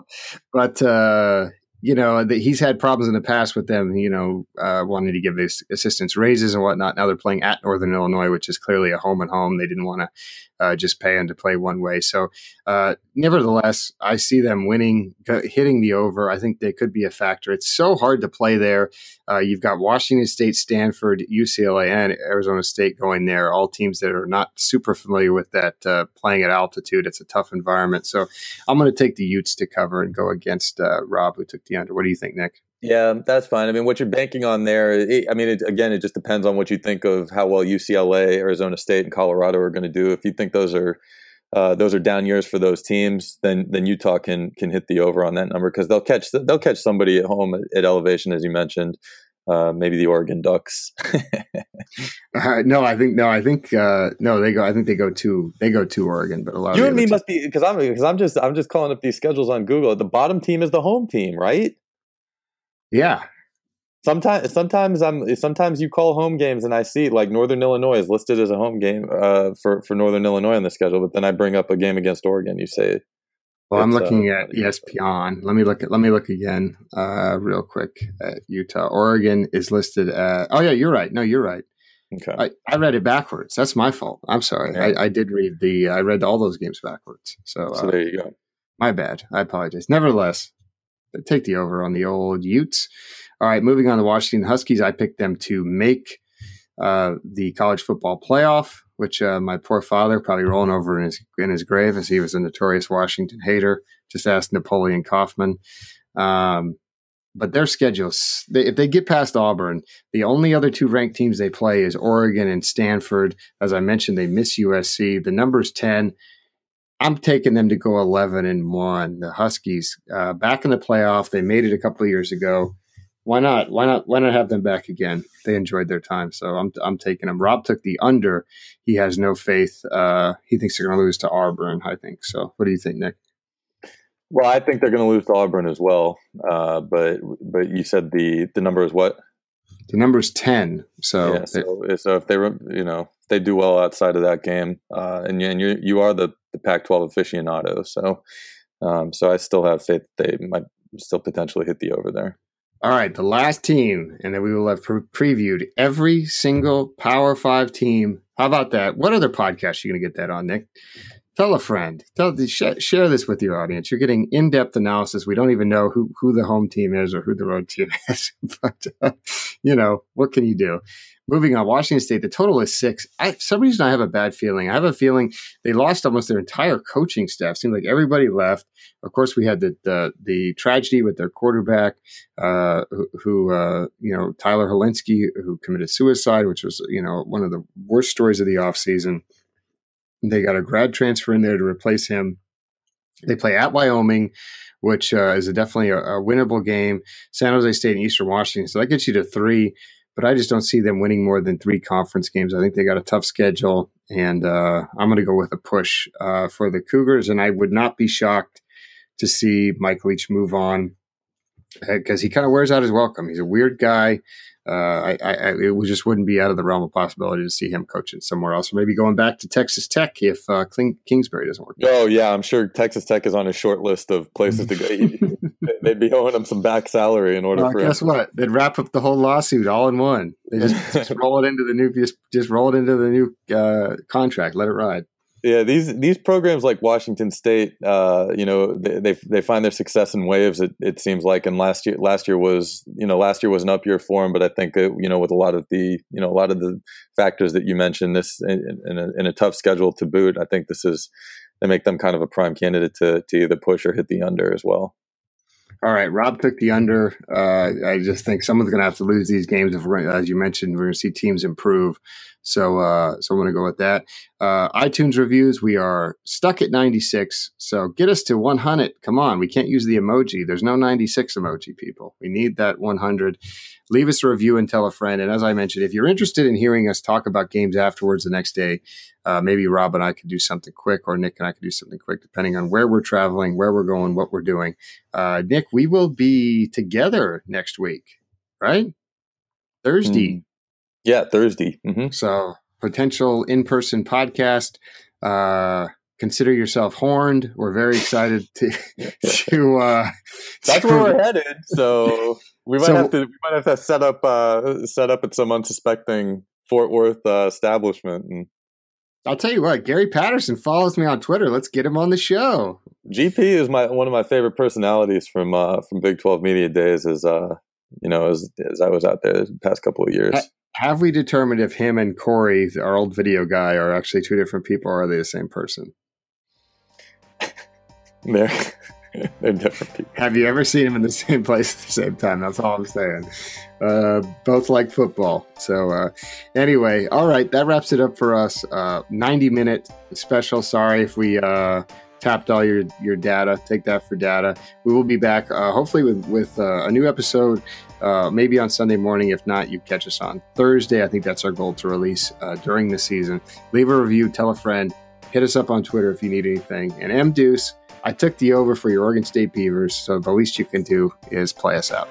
but uh, you know, the, he's had problems in the past with them, you know, uh, wanting to give his assistants raises and whatnot. Now they're playing at Northern Illinois, which is clearly a home and home. They didn't want to uh, just paying to play one way. So, uh, nevertheless, I see them winning, hitting the over. I think they could be a factor. It's so hard to play there. Uh, you've got Washington State, Stanford, UCLA, and Arizona State going there, all teams that are not super familiar with that uh, playing at altitude. It's a tough environment. So, I'm going to take the Utes to cover and go against uh, Rob, who took the under. What do you think, Nick? Yeah, that's fine. I mean, what you're banking on there, it, I mean, it, again, it just depends on what you think of how well UCLA, Arizona State, and Colorado are going to do. If you think those are uh, those are down years for those teams, then then Utah can can hit the over on that number because they'll catch they'll catch somebody at home at, at elevation, as you mentioned. Uh, maybe the Oregon Ducks. uh, no, I think no, I think uh, no. They go. I think they go to they go to Oregon, but a lot. You and me must be because I'm because I'm just I'm just calling up these schedules on Google. The bottom team is the home team, right? Yeah. Sometimes, sometimes I'm. Sometimes you call home games, and I see like Northern Illinois is listed as a home game uh, for for Northern Illinois on the schedule. But then I bring up a game against Oregon. You say, "Well, I'm looking uh, at ESPN. Let me look at. Let me look again, uh, real quick at Utah. Oregon is listed. At, oh yeah, you're right. No, you're right. Okay. I, I read it backwards. That's my fault. I'm sorry. Yeah. I, I, did read the. I read all those games backwards. So, so there you go. My bad. I apologize. Nevertheless, take the over on the old Utes. All right, moving on to Washington Huskies. I picked them to make uh, the college football playoff, which uh, my poor father probably rolling over in his in his grave as he was a notorious Washington hater. Just ask Napoleon Kaufman. Um, but their schedules, they, if they get past Auburn, the only other two ranked teams they play is Oregon and Stanford. As I mentioned, they miss USC. The number's 10. I'm taking them to go 11 and 1. The Huskies uh, back in the playoff. They made it a couple of years ago. Why not? Why not? Why not have them back again? They enjoyed their time, so I'm I'm taking them. Rob took the under. He has no faith. Uh, he thinks they're going to lose to Auburn. I think so. What do you think, Nick? Well, I think they're going to lose to Auburn as well. Uh, but but you said the the number is what? The number is ten. So yeah, so, so if they you know they do well outside of that game, uh, and you and you you are the the Pac-12 aficionado. So, um, so I still have faith they might still potentially hit the over there. All right, the last team, and then we will have pre- previewed every single Power Five team. How about that? What other podcast are you going to get that on, Nick? Tell a friend. Tell sh- share this with your audience. You're getting in-depth analysis. We don't even know who who the home team is or who the road team is, but uh, you know what can you do? moving on, Washington State, the total is six. I, for some reason, I have a bad feeling. I have a feeling they lost almost their entire coaching staff. Seemed like everybody left. Of course, we had the the, the tragedy with their quarterback, uh, who, who uh, you know Tyler Hilinski, who committed suicide, which was you know one of the worst stories of the offseason. They got a grad transfer in there to replace him. They play at Wyoming which uh, is a definitely a, a, winnable game. San Jose State and Eastern Washington. So that gets you to three but I just don't see them winning more than three conference games. I think they got a tough schedule, and uh, I'm going to go with a push uh, for the Cougars. And I would not be shocked to see Mike Leach move on because uh, he kind of wears out his welcome. He's a weird guy uh, I, I, it just wouldn't be out of the realm of possibility to see him coaching somewhere else, or maybe going back to Texas Tech if uh, Kingsbury doesn't work. Oh yeah, I'm sure Texas Tech is on a short list of places to go. They'd be owing him some back salary in order well, for. Guess him. what? They'd wrap up the whole lawsuit all in one. They just, just roll it into the new just, just roll it into the new uh, contract. Let it ride. Yeah, these these programs like Washington State, uh, you know, they, they, they find their success in waves. It, it seems like, and last year last year was you know last year was an up year for them, but I think it, you know with a lot of the you know a lot of the factors that you mentioned, this in, in, a, in a tough schedule to boot, I think this is they make them kind of a prime candidate to to either push or hit the under as well. All right, Rob took the under. Uh, I just think someone's going to have to lose these games if, as you mentioned, we're going to see teams improve. So, uh, so I'm going to go with that. Uh, iTunes reviews, we are stuck at 96. So get us to 100. Come on, we can't use the emoji. There's no 96 emoji, people. We need that 100. Leave us a review and tell a friend. And as I mentioned, if you're interested in hearing us talk about games afterwards the next day, uh, maybe Rob and I could do something quick, or Nick and I could do something quick, depending on where we're traveling, where we're going, what we're doing. Uh, Nick, we will be together next week, right? Thursday. Mm. Yeah, Thursday. Mm-hmm. So potential in-person podcast. Uh, consider yourself horned. We're very excited to to. Uh, That's to, where we're headed. So we might so, have to we might have to set up uh, set up at some unsuspecting Fort Worth uh, establishment. And I'll tell you what, Gary Patterson follows me on Twitter. Let's get him on the show. GP is my one of my favorite personalities from uh, from Big Twelve Media days. As uh, you know, as as I was out there the past couple of years have we determined if him and Corey, our old video guy, are actually two different people, or are they the same person? they're, they're different people. Have you ever seen them in the same place at the same time? That's all I'm saying. Uh, both like football. So, uh, anyway, all right, that wraps it up for us. Uh, 90 minute special. Sorry if we uh, tapped all your your data. Take that for data. We will be back uh, hopefully with with uh, a new episode uh, maybe on Sunday morning. If not, you catch us on Thursday. I think that's our goal to release uh, during the season. Leave a review, tell a friend, hit us up on Twitter if you need anything. And M Deuce, I took the over for your Oregon State Beavers, so the least you can do is play us out.